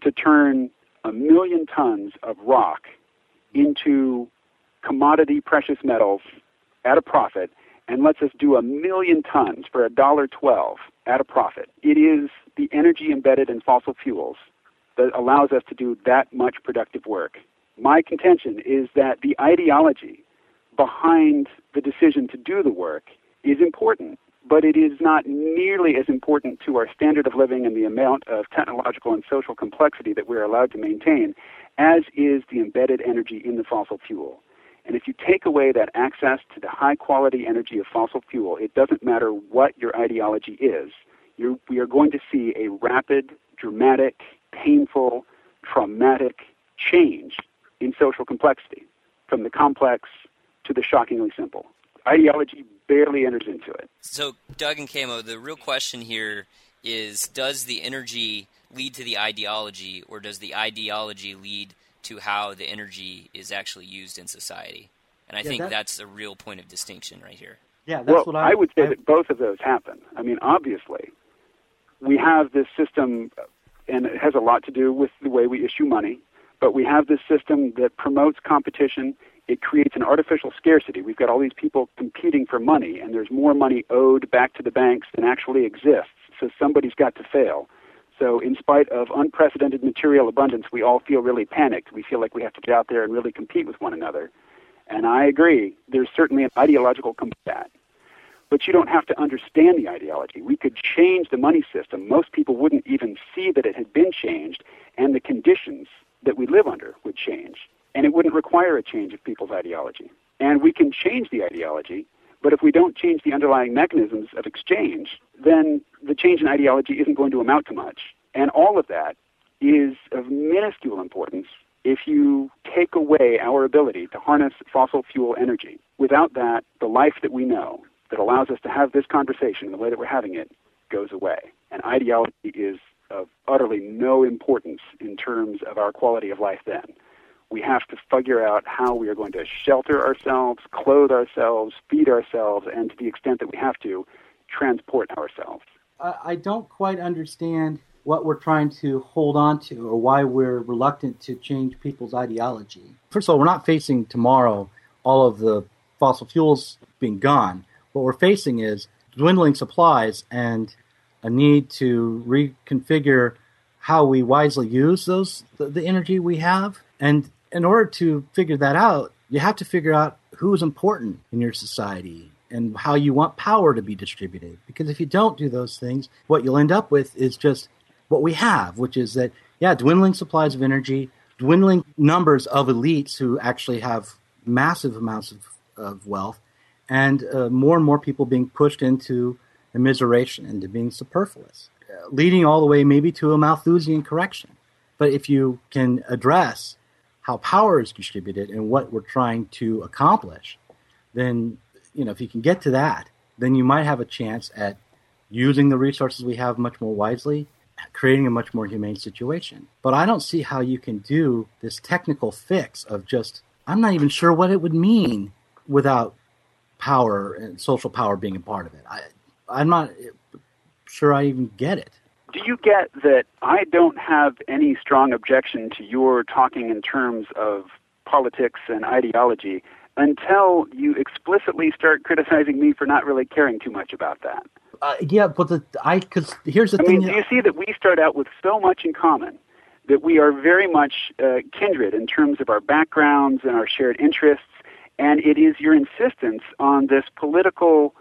Speaker 6: to turn a million tons of rock into commodity precious metals at a profit and lets us do a million tons for a dollar twelve at a profit. It is the energy embedded in fossil fuels that allows us to do that much productive work. My contention is that the ideology behind the decision to do the work is important, but it is not nearly as important to our standard of living and the amount of technological and social complexity that we're allowed to maintain as is the embedded energy in the fossil fuel. And if you take away that access to the high quality energy of fossil fuel, it doesn't matter what your ideology is, we are going to see a rapid, dramatic, painful, traumatic change in social complexity from the complex to the shockingly simple. Ideology barely enters into it.
Speaker 5: So, Doug and KMO, the real question here is does the energy lead to the ideology, or does the ideology lead to how the energy is actually used in society? And I
Speaker 7: Yeah,
Speaker 5: think
Speaker 7: that-
Speaker 5: that's a real point of distinction right here.
Speaker 7: Yeah, that's
Speaker 6: well, what I, would say that both of those happen. I mean, obviously, we have this system, and it has a lot to do with the way we issue money, but we have this system that promotes competition. It creates an artificial scarcity. We've got all these people competing for money, and there's more money owed back to the banks than actually exists. So somebody's got to fail. So, in spite of unprecedented material abundance, we all feel really panicked. We feel like we have to get out there and really compete with one another. And I agree, there's certainly an ideological combat. But you don't have to understand the ideology. We could change the money system. Most people wouldn't even see that it had been changed, and the conditions that we live under would change. And it wouldn't require a change of people's ideology. And we can change the ideology, but if we don't change the underlying mechanisms of exchange, then the change in ideology isn't going to amount to much. And all of that is of minuscule importance if you take away our ability to harness fossil fuel energy. Without that, the life that we know that allows us to have this conversation in the way that we're having it goes away. And ideology is of utterly no importance in terms of our quality of life then. We have to figure out how we are going to shelter ourselves, clothe ourselves, feed ourselves, and to the extent that we have to, transport ourselves.
Speaker 7: I, don't quite understand what we're trying to hold on to or why we're reluctant to change people's ideology. First of all, we're not facing tomorrow all of the fossil fuels being gone. What we're facing is dwindling supplies and a need to reconfigure how we wisely use those the, the energy we have. And in order to figure that out, you have to figure out who's important in your society and how you want power to be distributed. Because if you don't do those things, what you'll end up with is just what we have, which is that, yeah, dwindling supplies of energy, dwindling numbers of elites who actually have massive amounts of, of wealth, and uh, more and more people being pushed into immiseration, into being superfluous, uh, leading all the way maybe to a Malthusian correction. But if you can address how power is distributed and what we're trying to accomplish, then you know if you can get to that, then you might have a chance at using the resources we have much more wisely, creating a much more humane situation. But I don't see how you can do this technical fix of just I'm not even sure what it would mean without power and social power being a part of it. I I'm not sure I even get it.
Speaker 6: Do you get that I don't have any strong objection to your talking in terms of politics and ideology until you explicitly start criticizing me for not really caring too much about that?
Speaker 7: Uh, yeah, but the I because here's the
Speaker 6: I
Speaker 7: thing.
Speaker 6: mean, do you see that we start out with so much in common that we are very much uh, kindred in terms of our backgrounds and our shared interests, and it is your insistence on this political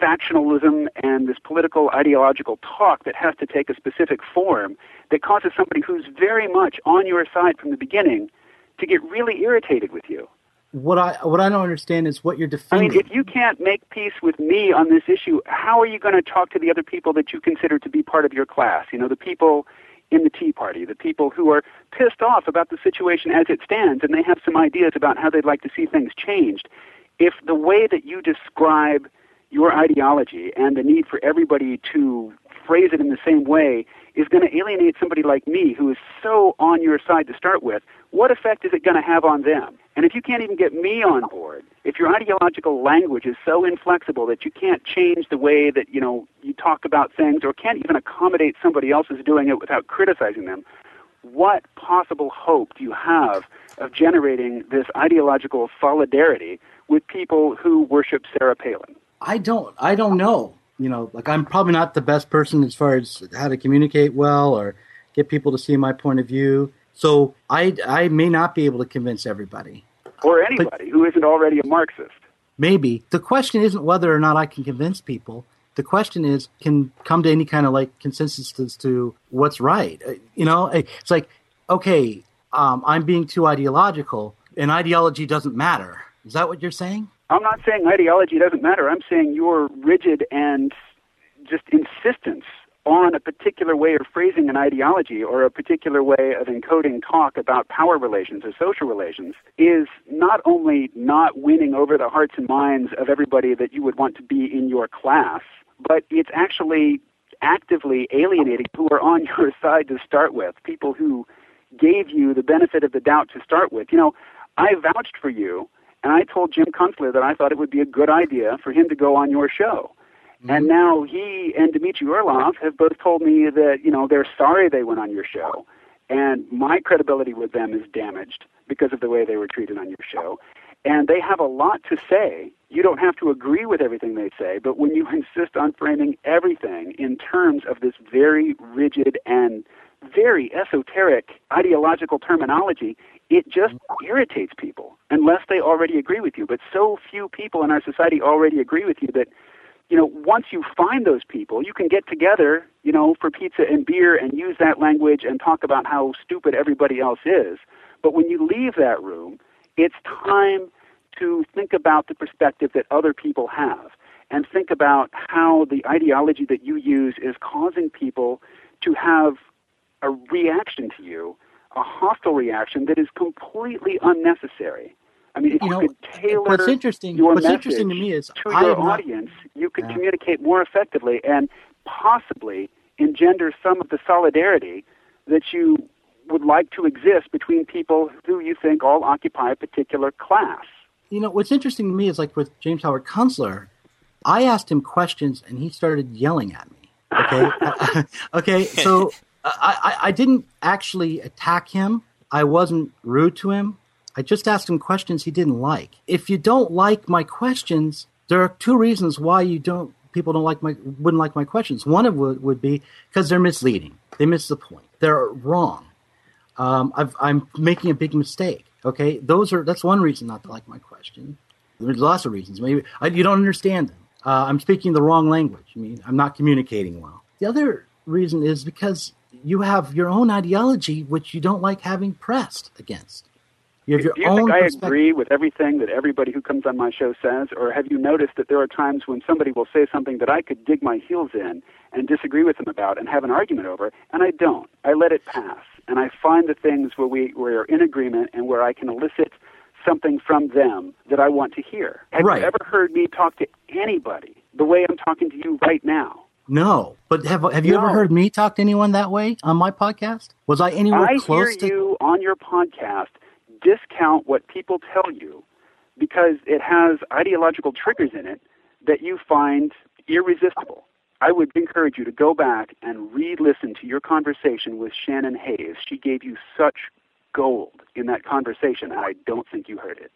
Speaker 6: factionalism and this political ideological talk that has to take a specific form that causes somebody who's very much on your side from the beginning to get really irritated with you.
Speaker 7: what I what I don't understand is what you're defending.
Speaker 6: I mean, if you can't make peace with me on this issue, how are you going to talk to the other people that you consider to be part of your class? You know, the people in the Tea Party, the people who are pissed off about the situation as it stands, and they have some ideas about how they'd like to see things changed. If the way that you describe your ideology and the need for everybody to phrase it in the same way is going to alienate somebody like me who is so on your side to start with, what effect is it going to have on them? And if you can't even get me on board, if your ideological language is so inflexible that you can't change the way that, you know, you talk about things or can't even accommodate somebody else who's doing it without criticizing them, what possible hope do you have of generating this ideological solidarity with people who worship Sarah Palin?
Speaker 7: I don't I don't know. You know, like I'm probably not the best person as far as how to communicate well or get people to see my point of view. So I I may not be able to convince everybody.
Speaker 6: Or anybody who isn't already a Marxist.
Speaker 7: Maybe. The question isn't whether or not I can convince people. The question is can come to any kind of like consensus as to what's right. Uh, You know, it's like okay, um, I'm being too ideological and ideology doesn't matter. Is that what you're saying?
Speaker 6: I'm not saying ideology doesn't matter. I'm saying your rigid and just insistence on a particular way of phrasing an ideology or a particular way of encoding talk about power relations or social relations is not only not winning over the hearts and minds of everybody that you would want to be in your class, but it's actually actively alienating who are on your side to start with, people who gave you the benefit of the doubt to start with. You know, I vouched for you and I told Jim Kunstler that I thought it would be a good idea for him to go on your show. Mm-hmm. And now he and Dmitry Orlov have both told me that, you know, they're sorry they went on your show. And my credibility with them is damaged because of the way they were treated on your show. And they have a lot to say. You don't have to agree with everything they say, but when you insist on framing everything in terms of this very rigid and very esoteric ideological terminology, it just irritates people unless they already agree with you. But so few people in our society already agree with you that, you know, once you find those people, you can get together, you know, for pizza and beer and use that language and talk about how stupid everybody else is. But when you leave that room, it's time to think about the perspective that other people have and think about how the ideology that you use is causing people to have a reaction to you, a hostile reaction that is completely unnecessary. I mean, if
Speaker 7: You
Speaker 6: you,
Speaker 7: know,
Speaker 6: could tailor
Speaker 7: what's interesting-
Speaker 6: your
Speaker 7: what's
Speaker 6: message
Speaker 7: interesting to me is
Speaker 6: to
Speaker 7: I
Speaker 6: your
Speaker 7: not-
Speaker 6: audience, you could
Speaker 7: Yeah.
Speaker 6: communicate more effectively and possibly engender some of the solidarity that you would like to exist between people who you think all occupy a particular class.
Speaker 7: You know, what's interesting to me is like with James Howard Kunstler, I asked him questions and he started yelling at me. Okay. okay. So I, I, I didn't actually attack him. I wasn't rude to him. I just asked him questions he didn't like. If you don't like my questions, there are two reasons why you don't people don't like my wouldn't like my questions. One of would would be because they're misleading. They miss the point. They're wrong. Um, I've, I'm making a big mistake. Okay, those are that's one reason not to like my question. There's lots of reasons. Maybe I, you don't understand them. Uh, I'm speaking the wrong language. I mean, I'm not communicating well. The other reason is because you have your own ideology, which you don't like having pressed against. You have your
Speaker 6: Do you
Speaker 7: own
Speaker 6: think I agree with everything that everybody who comes on my show says, or have you noticed that there are times when somebody will say something that I could dig my heels in and disagree with them about and have an argument over, and I don't. I let it pass, and I find the things where we where we're in agreement and where I can elicit something from them that I want to hear. Have
Speaker 7: Right.
Speaker 6: you ever heard me talk to anybody the way I'm talking to you right now?
Speaker 7: No, but have have you ever heard me talk to anyone that way on my podcast? Was I anywhere
Speaker 6: I
Speaker 7: close
Speaker 6: hear
Speaker 7: to?
Speaker 6: you on your podcast discount what people tell you because it has ideological triggers in it that you find irresistible. I would encourage you to go back and re-listen to your conversation with Shannon Hayes. She gave you such gold in that conversation, and I don't think you heard it.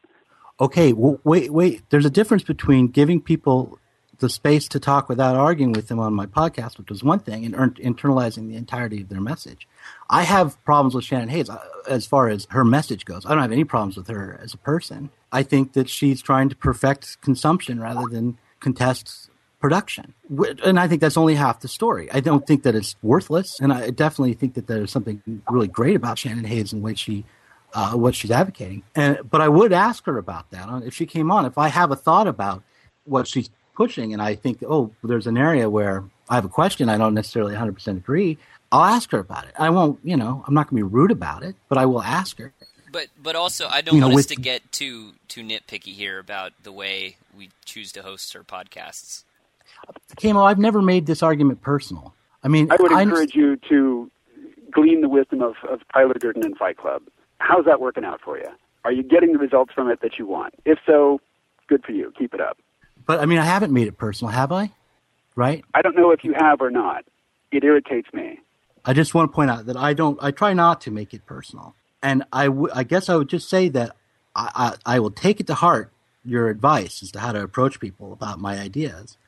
Speaker 7: okay, well, wait, wait. There's a difference between giving people the space to talk without arguing with them on my podcast, which was one thing, and internalizing the entirety of their message. I have problems with Shannon Hayes uh, as far as her message goes. I don't have any problems with her as a person. I think that she's trying to perfect consumption rather than contest production. And I think that's only half the story. I don't think that it's worthless, and I definitely think that there's something really great about Shannon Hayes and way she uh, what she's advocating. And but I would ask her about that if she came on. If I have a thought about what she's pushing, and I think, oh, there's an area where I have a question, I don't necessarily 100% agree. I'll ask her about it. I won't, you know, I'm not going to be rude about it, but I will ask her.
Speaker 5: But but also, I don't
Speaker 7: You know,
Speaker 5: want us
Speaker 7: with-
Speaker 5: to get too too nitpicky here about the way we choose to host our podcasts.
Speaker 7: KMO, I've never made this argument personal. I mean,
Speaker 6: I would
Speaker 7: I-
Speaker 6: encourage you to glean the wisdom of, of Tyler Durden and Fight Club. How's that working out for you? Are you getting the results from it that you want? If so, good for you. Keep it up.
Speaker 7: But I mean, I haven't made it personal, have I? Right?
Speaker 6: I don't know if you have or not. It irritates me.
Speaker 7: I just want to point out that I don't. I try not to make it personal, and I, w- I guess I would just say that I, I, I will take it to heart your advice as to how to approach people about my ideas,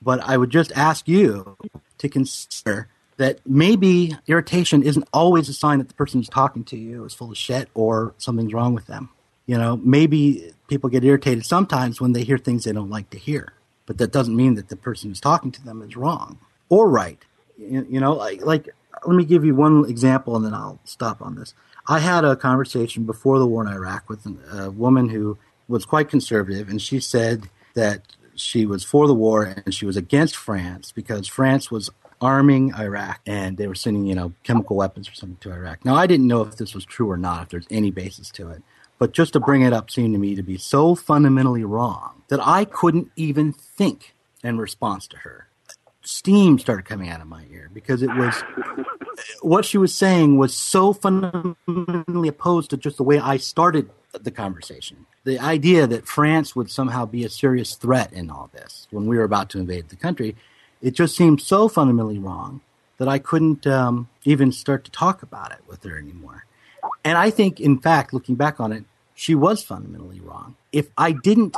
Speaker 7: but I would just ask you to consider that maybe irritation isn't always a sign that the person who's talking to you is full of shit or something's wrong with them. You know, maybe people get irritated sometimes when they hear things they don't like to hear, but that doesn't mean that the person who's talking to them is wrong or right. You, you know, like, like let me give you one example and then I'll stop on this. I had a conversation before the war in Iraq with a woman who was quite conservative, and she said that she was for the war and she was against France because France was arming Iraq and they were sending, you know, chemical weapons or something to Iraq. Now, I didn't know if this was true or not, if there's any basis to it. But just to bring it up seemed to me to be so fundamentally wrong that I couldn't even think in response to her. Steam started coming out of my ear because it was what she was saying was so fundamentally opposed to just the way I started the conversation. The idea that France would somehow be a serious threat in all this when we were about to invade the country, it just seemed so fundamentally wrong that I couldn't um, even start to talk about it with her anymore. And I think, in fact, looking back on it, she was fundamentally wrong. If I didn't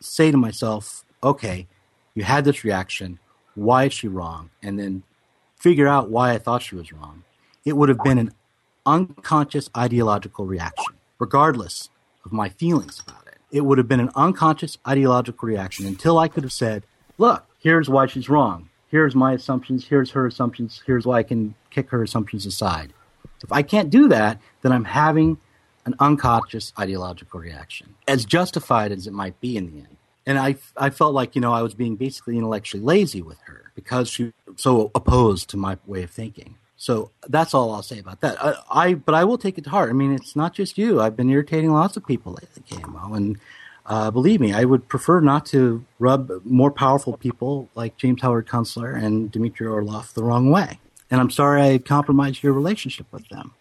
Speaker 7: say to myself, okay, you had this reaction, why is she wrong? And then figure out why I thought she was wrong, it would have been an unconscious ideological reaction, regardless of my feelings about it. It would have been an unconscious ideological reaction until I could have said, look, here's why she's wrong. Here's my assumptions. Here's her assumptions. Here's why I can kick her assumptions aside. If I can't do that, then I'm having an unconscious ideological reaction, as justified as it might be in the end. And I, I felt like, you know, I was being basically intellectually lazy with her because she was so opposed to my way of thinking. So that's all I'll say about that. I, I but I will take it to heart. I mean, it's not just you. I've been irritating lots of people lately, KMO, and uh, believe me, I would prefer not to rub more powerful people like James Howard Kunstler and Dmitry Orlov the wrong way. And I'm sorry I compromised your relationship with them.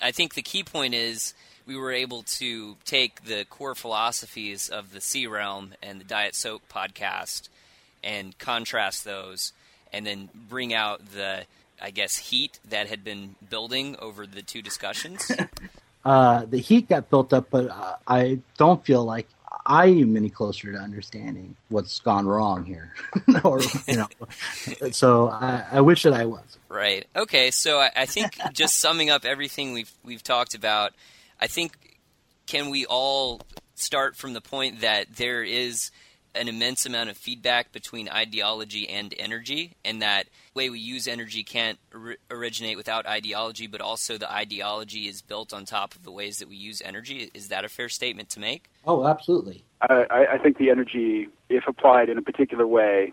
Speaker 5: I think the key point is we were able to take the core philosophies of the C Realm and the Diet Soap podcast and contrast those, and then bring out the, I guess, heat that had been building over the two discussions.
Speaker 7: Uh, the heat got built up, but uh, I don't feel like I am any closer to understanding what's gone wrong here. or, you know, so I, I wish that I was.
Speaker 5: Right. Okay. So I, I think just summing up everything we've we've talked about, I think can we all start from the point that there is an immense amount of feedback between ideology and energy, and that the way we use energy can't or- originate without ideology, but also the ideology is built on top of the ways that we use energy. Is that a fair statement to make?
Speaker 7: Oh, absolutely.
Speaker 6: I, I I think the energy, if applied in a particular way,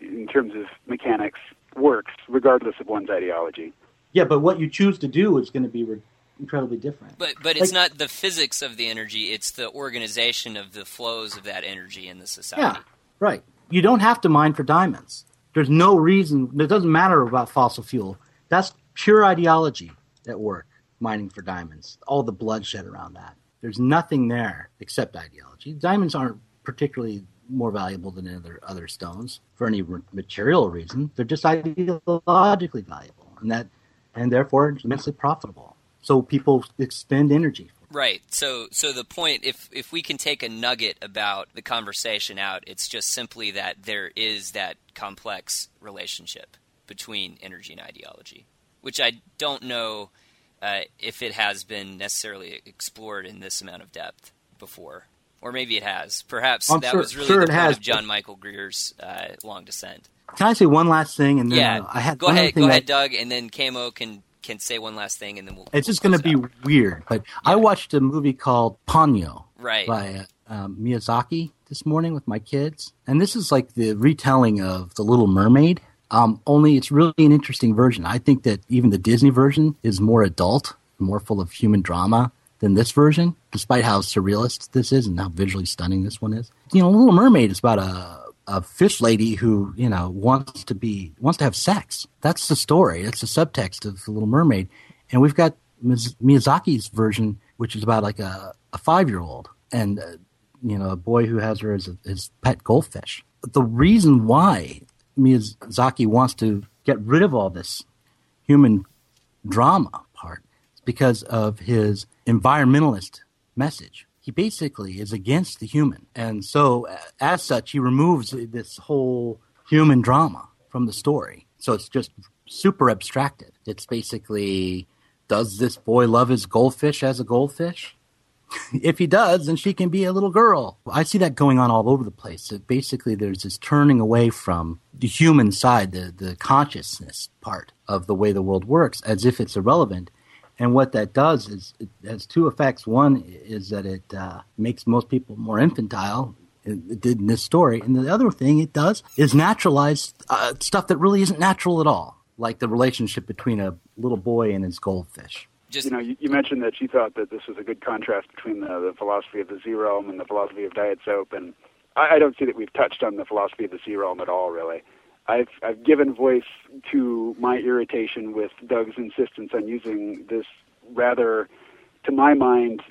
Speaker 6: in terms of mechanics, works regardless of one's ideology.
Speaker 7: Yeah, but what you choose to do is going to be re- incredibly different.
Speaker 5: But but it's not the physics of the energy; it's the organization of the flows of that energy in the society.
Speaker 7: Yeah, right. You don't have to mine for diamonds. There's no reason. It doesn't matter about fossil fuel. That's pure ideology at work, mining for diamonds. All the bloodshed around that. There's nothing there except ideology. Diamonds aren't particularly more valuable than other other stones for any material reason. They're just ideologically valuable, and that, and therefore immensely profitable. So people expend energy.
Speaker 5: Right. So so the point if if we can take a nugget about the conversation out, it's just simply that there is that complex relationship between energy and ideology, which I don't know uh, if it has been necessarily explored in this amount of depth before. Or maybe it has. Perhaps
Speaker 7: I'm
Speaker 5: that
Speaker 7: sure-
Speaker 5: was really
Speaker 7: sure
Speaker 5: the point
Speaker 7: has,
Speaker 5: of John Michael Greer's uh, long descent.
Speaker 7: Can I say one last thing? And then
Speaker 5: yeah,
Speaker 7: uh, I had
Speaker 5: go ahead, go
Speaker 7: that-
Speaker 5: ahead, Doug, and then KMO can can say one last thing, and then we'll.
Speaker 7: It's just going to be weird, but I watched a movie called Ponyo
Speaker 5: Right.
Speaker 7: by uh, um, Miyazaki this morning with my kids, and this is like the retelling of The Little Mermaid. Um, only it's really an interesting version. I think that even the Disney version is more adult, more full of human drama than this version, despite how surrealist this is and how visually stunning this one is. You know, Little Mermaid is about a a fish lady who you know wants to be wants to have sex. That's the story. That's the subtext of the Little Mermaid, and we've got Miyazaki's version, which is about like a, a five year old and uh, you know a boy who has her as a, his pet goldfish. The reason why Miyazaki wants to get rid of all this human drama part is because of his environmentalist message. He basically is against the human. And so, as such, he removes this whole human drama from the story. So it's just super abstracted. It's basically does this boy love his goldfish as a goldfish? if he does, then she can be a little girl. I see that going on all over the place. Basically there's this turning away from the human side, the, the consciousness part of the way the world works, as if it's irrelevant. And what that does is it has two effects. One is that it uh, makes most people more infantile. It it did in this story. And the other thing it does is naturalize uh, stuff that really isn't natural at all, like the relationship between a little boy and his goldfish.
Speaker 6: Just, you know, you, you mentioned that you thought that this was a good contrast between the, the philosophy of the C Realm and the philosophy of diet soap, and I, I don't see that we've touched on the philosophy of the C Realm at all, really. I've I've given voice to my irritation with Doug's insistence on using this rather, to my mind,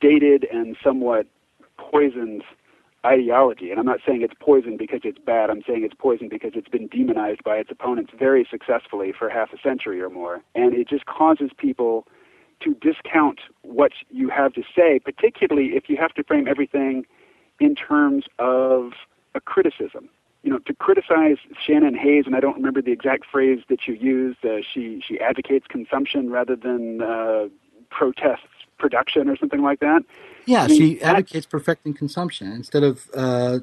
Speaker 6: dated and somewhat poisoned ideology. And I'm not saying it's poison because it's bad. I'm saying it's poison because it's been demonized by its opponents very successfully for half a century or more. And it just causes people to discount what you have to say, particularly if you have to frame everything in terms of a criticism. You know, to criticize Shannon Hayes, and I don't remember the exact phrase that you used. Uh, she she advocates consumption rather than uh, protests production or something like that.
Speaker 7: Yeah,
Speaker 6: I mean,
Speaker 7: she advocates perfecting consumption instead of uh,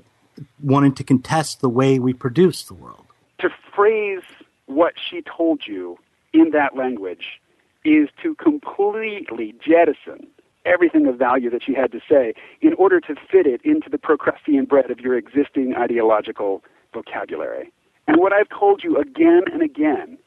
Speaker 7: wanting to contest the way we produce the world.
Speaker 6: to phrase what she told you in that language is to completely jettison everything of value that she had to say in order to fit it into the Procrustean bed of your existing ideological vocabulary. And what I've told you again and again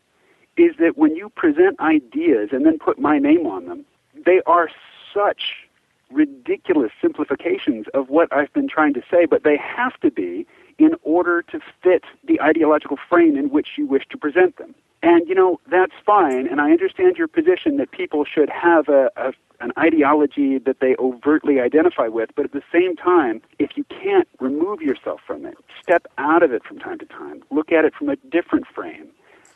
Speaker 6: is that when you present ideas and then put my name on them, they are such ridiculous simplifications of what I've been trying to say, but they have to be in order to fit the ideological frame in which you wish to present them. And, you know, that's fine, and I understand your position that people should have a, a an ideology that they overtly identify with, but at the same time, if you can't remove yourself from it, step out of it from time to time, look at it from a different frame,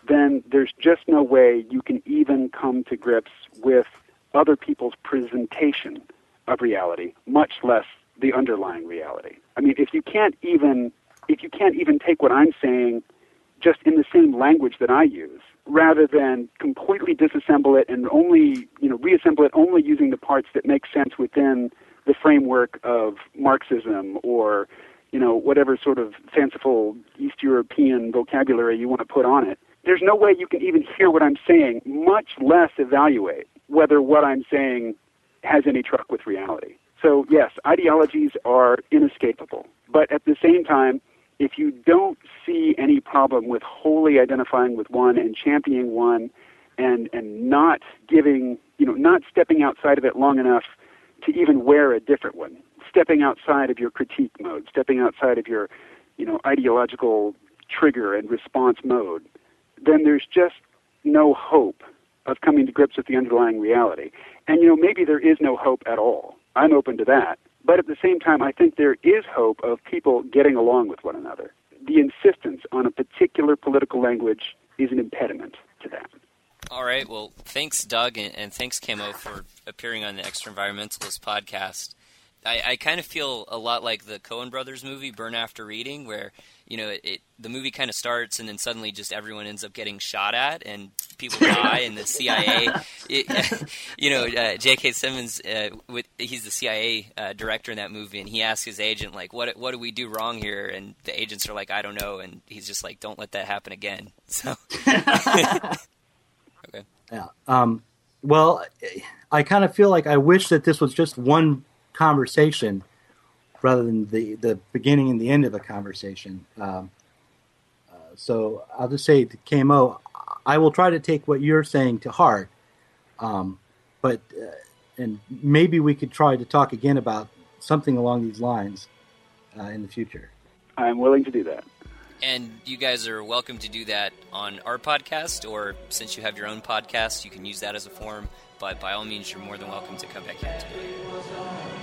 Speaker 6: then there's just no way you can even come to grips with other people's presentation of reality, much less the underlying reality. I mean, if you can't even if you can't even take what I'm saying just in the same language that I use, rather than completely disassemble it and only you know reassemble it only using the parts that make sense within the framework of Marxism or you know whatever sort of fanciful East European vocabulary you want to put on it. There's no way you can even hear what I'm saying, much less evaluate whether what I'm saying has any truck with reality. So yes, ideologies are inescapable, but at the same time, if you don't see any problem with wholly identifying with one and championing one and and not giving you know not stepping outside of it long enough to even wear a different one stepping outside of your critique mode stepping outside of your you know ideological trigger and response mode then there's just no hope of coming to grips with the underlying reality. And you know maybe there is no hope at all. I'm open to that but at the same time, I think there is hope of people getting along with one another. The insistence on a particular political language is an impediment to that.
Speaker 5: All right. Well, thanks, Doug, and, thanks, KMO, for appearing on the Extra Environmentalist podcast. I, I kind of feel a lot like the Coen Brothers movie Burn After Reading, where you know it, it the movie kind of starts and then suddenly just everyone ends up getting shot at and people die and the CIA, it, you know, uh, J.K. Simmons, uh, with, he's the CIA uh, director in that movie, and he asks his agent like, "What what do we do wrong here?" And the agents are like, "I don't know," and he's just like, "Don't let that happen again." So, okay,
Speaker 7: Yeah. Um, well, I kind of feel like I wish that this was just one conversation rather than the, the beginning and the end of a conversation. Um, uh, so I'll just say to KMO, I will try to take what you're saying to heart, um, but uh, and maybe we could try to talk again about something along these lines uh, in the future.
Speaker 6: I'm willing to do that.
Speaker 5: And you guys are welcome to do that on our podcast, or since you have your own podcast, you can use that as a forum. But by all means, you're more than welcome to come back here too.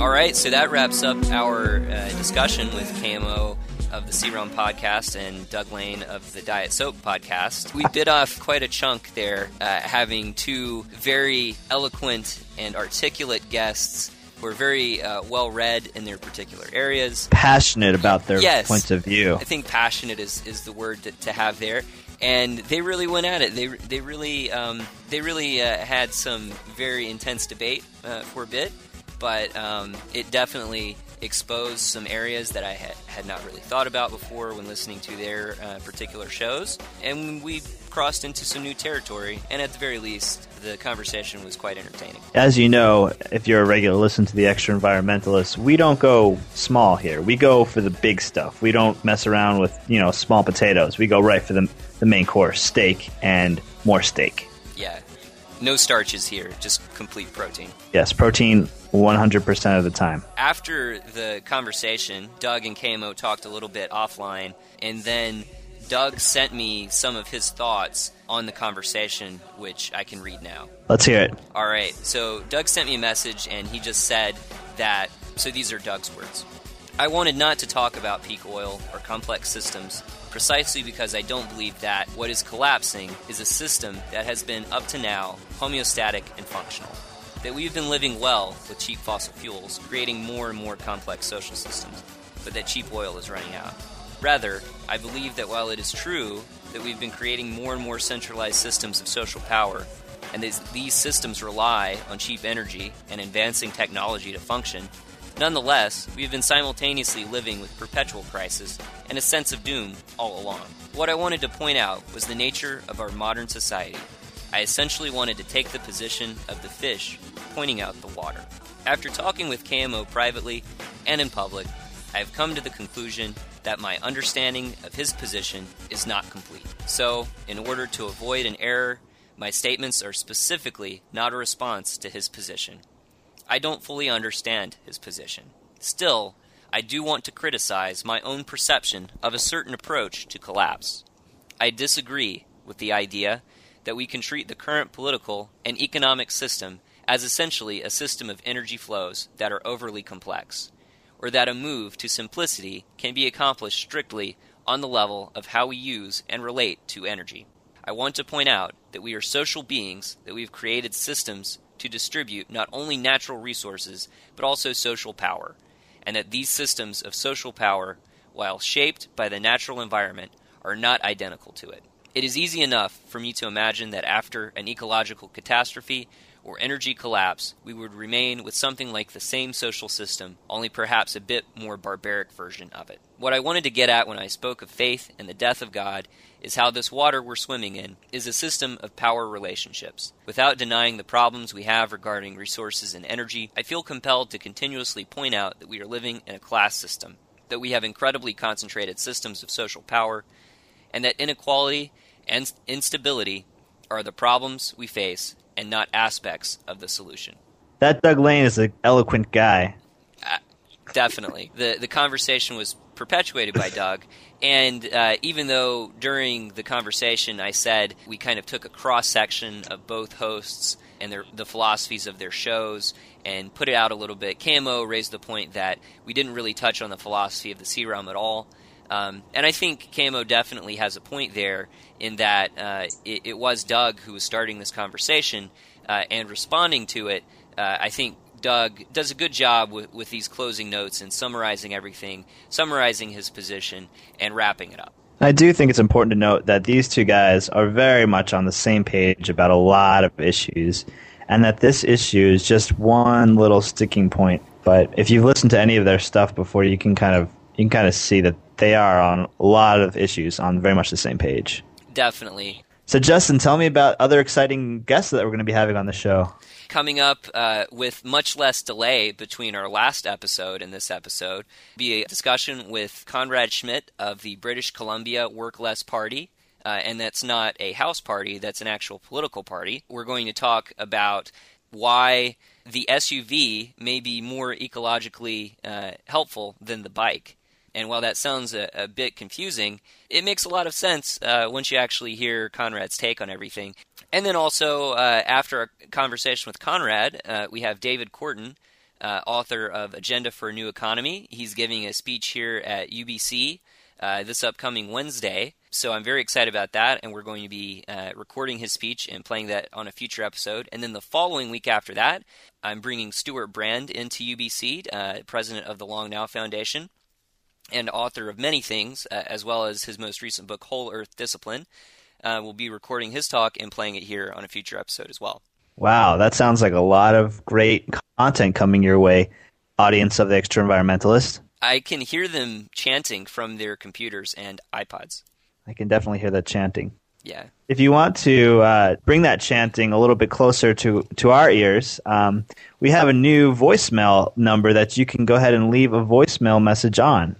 Speaker 5: All right, so that wraps up our uh, discussion with KMO of the C Realm podcast and Doug Lain of the Diet Soap podcast. We bit off quite a chunk there, uh, having two very eloquent and articulate guests who are very uh, well read in their particular areas.
Speaker 4: Passionate about their
Speaker 5: Yes.
Speaker 4: points of view.
Speaker 5: I think passionate is, is the word to, to have there. And they really went at it. They, they really um, they really uh, had some very intense debate uh, for a bit, but um, it definitely exposed some areas that I had, had not really thought about before when listening to their uh, particular shows. And we crossed into some new territory, and at the very least, the conversation was quite entertaining.
Speaker 4: As you know, if you're a regular listener to the Extra Environmentalists, we don't go small here. We go for the big stuff. We don't mess around with you know small potatoes. We go right for the the main course, steak and more steak.
Speaker 5: Yeah, no starches here, just complete protein.
Speaker 4: Yes, protein 100% of the time.
Speaker 5: after the conversation, Doug and KMO talked a little bit offline, and then Doug sent me some of his thoughts on the conversation, which I can read now.
Speaker 4: Let's hear it.
Speaker 5: All right, so Doug sent me a message, and he just said that. So these are Doug's words. I wanted not to talk about peak oil or complex systems precisely because I don't believe that what is collapsing is a system that has been up to now homeostatic and functional. That we've been living well with cheap fossil fuels, creating more and more complex social systems, but that cheap oil is running out. Rather, I believe that while it is true that we've been creating more and more centralized systems of social power, and these, these systems rely on cheap energy and advancing technology to function, nonetheless, we have been simultaneously living with perpetual crisis and a sense of doom all along. What I wanted to point out was the nature of our modern society. I essentially wanted to take the position of the fish pointing out the water. After talking with KMO privately and in public, I have come to the conclusion that my understanding of his position is not complete. So, in order to avoid an error, my statements are specifically not a response to his position. I don't fully understand his position. Still, I do want to criticize my own perception of a certain approach to collapse. I disagree with the idea that we can treat the current political and economic system as essentially a system of energy flows that are overly complex, or that a move to simplicity can be accomplished strictly on the level of how we use and relate to energy. I want to point out that we are social beings, that we've created systems to distribute not only natural resources, but also social power, and that these systems of social power, while shaped by the natural environment, are not identical to it. It is easy enough for me to imagine that after an ecological catastrophe or energy collapse, we would remain with something like the same social system, only perhaps a bit more barbaric version of it. What I wanted to get at when I spoke of faith and the death of God is how this water we're swimming in is a system of power relationships. Without denying the problems we have regarding resources and energy, I feel compelled to continuously point out that we are living in a class system, that we have incredibly concentrated systems of social power, and that inequality and instability are the problems we face and not aspects of the solution.
Speaker 4: That Doug Lain is an eloquent guy.
Speaker 5: Uh, definitely. the The conversation was perpetuated by Doug. And uh, even though during the conversation I said we kind of took a cross section of both hosts and their, the philosophies of their shows and put it out a little bit, KMO raised the point that we didn't really touch on the philosophy of the C realm at all. Um, and I think KMO definitely has a point there in that uh, it, it, was Doug who was starting this conversation uh, and responding to it. Uh, I think Doug does a good job with, with these closing notes and summarizing everything, summarizing his position, and wrapping it up.
Speaker 4: I do think it's important to note that these two guys are very much on the same page about a lot of issues, and that this issue is just one little sticking point. But if you've listened to any of their stuff before, you can kind of you can kind of see that they are on a lot of issues on very much the same page.
Speaker 5: Definitely.
Speaker 4: So, Justin, tell me about other exciting guests that we're going to be having on the show
Speaker 5: coming up uh, with much less delay between our last episode and this episode be a discussion with Conrad Schmidt of the British Columbia Work Less Party. Uh, and that's not a house party, that's an actual political party. We're going to talk about why the SUV may be more ecologically uh, helpful than the bike. And while that sounds a, a, bit confusing, it makes a lot of sense uh, once you actually hear Conrad's take on everything. And then also, uh, after a conversation with Conrad, uh, we have David Korten, uh, author of Agenda for a New Economy. He's giving a speech here at UBC uh, this upcoming Wednesday. So I'm very excited about that, and we're going to be uh, recording his speech and playing that on a future episode. And then the following week after that, I'm bringing Stewart Brand into UBC, uh, president of the Long Now Foundation and author of many things, as well as his most recent book, Whole Earth Discipline uh, will be recording his talk and playing it here on a future episode as well.
Speaker 4: Wow, that sounds like a lot of great content coming your way, audience of the Extra Environmentalist.
Speaker 5: I can hear them chanting from their computers and iPods.
Speaker 4: I can definitely hear that chanting.
Speaker 5: Yeah.
Speaker 4: If you want to uh, bring that chanting a little bit closer to, to our ears, um, we have a new voicemail number that you can go ahead and leave a voicemail message on.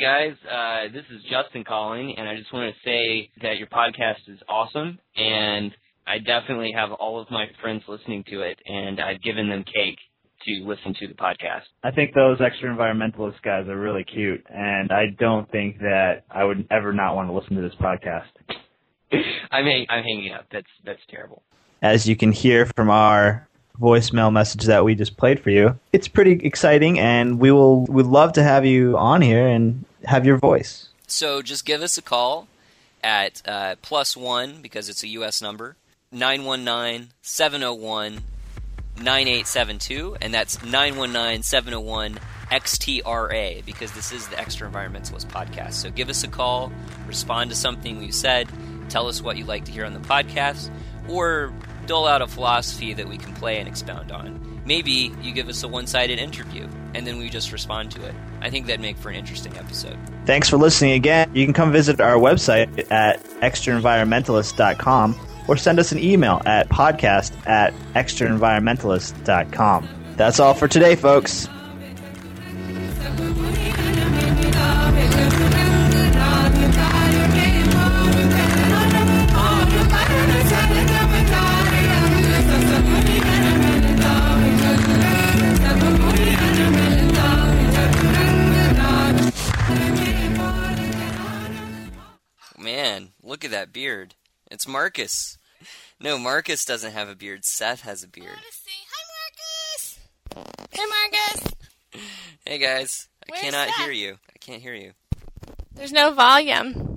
Speaker 14: Hey guys, uh, this is Justin calling, and I just want to say that your podcast is awesome, and I definitely have all of my friends listening to it, and I've given them cake to listen to the podcast.
Speaker 4: I think those extra environmentalist guys are really cute, and I don't think that I would ever not want to listen to this podcast.
Speaker 14: I'm hang- I'm hanging up. That's that's terrible.
Speaker 4: As you can hear from our voicemail message that we just played for you. It's pretty exciting, and we will would love to have you on here and have your voice.
Speaker 5: So just give us a call at uh, plus one because it's a U.S. number 919 701 9872, and that's 919 701 XTRA because this is the Extra Environmentalist podcast. So give us a call, respond to something we said, tell us what you'd like to hear on the podcast, or dole out a philosophy that we can play and expound on. Maybe you give us a one sided interview, and then we just respond to it. I think that'd make for an interesting episode.
Speaker 4: Thanks for listening again. You can come visit our website at extraenvironmentalist.com or send us an email at podcast at extraenvironmentalist.com. That's all for today, folks.
Speaker 5: Look at that beard. It's Marcus. No, Marcus doesn't have a beard. Seth has a beard. Hi, Marcus.
Speaker 15: Hey, Marcus.
Speaker 5: Hey guys, I
Speaker 15: Where's
Speaker 5: cannot
Speaker 15: Seth?
Speaker 5: hear you. I can't hear you.
Speaker 15: There's no volume.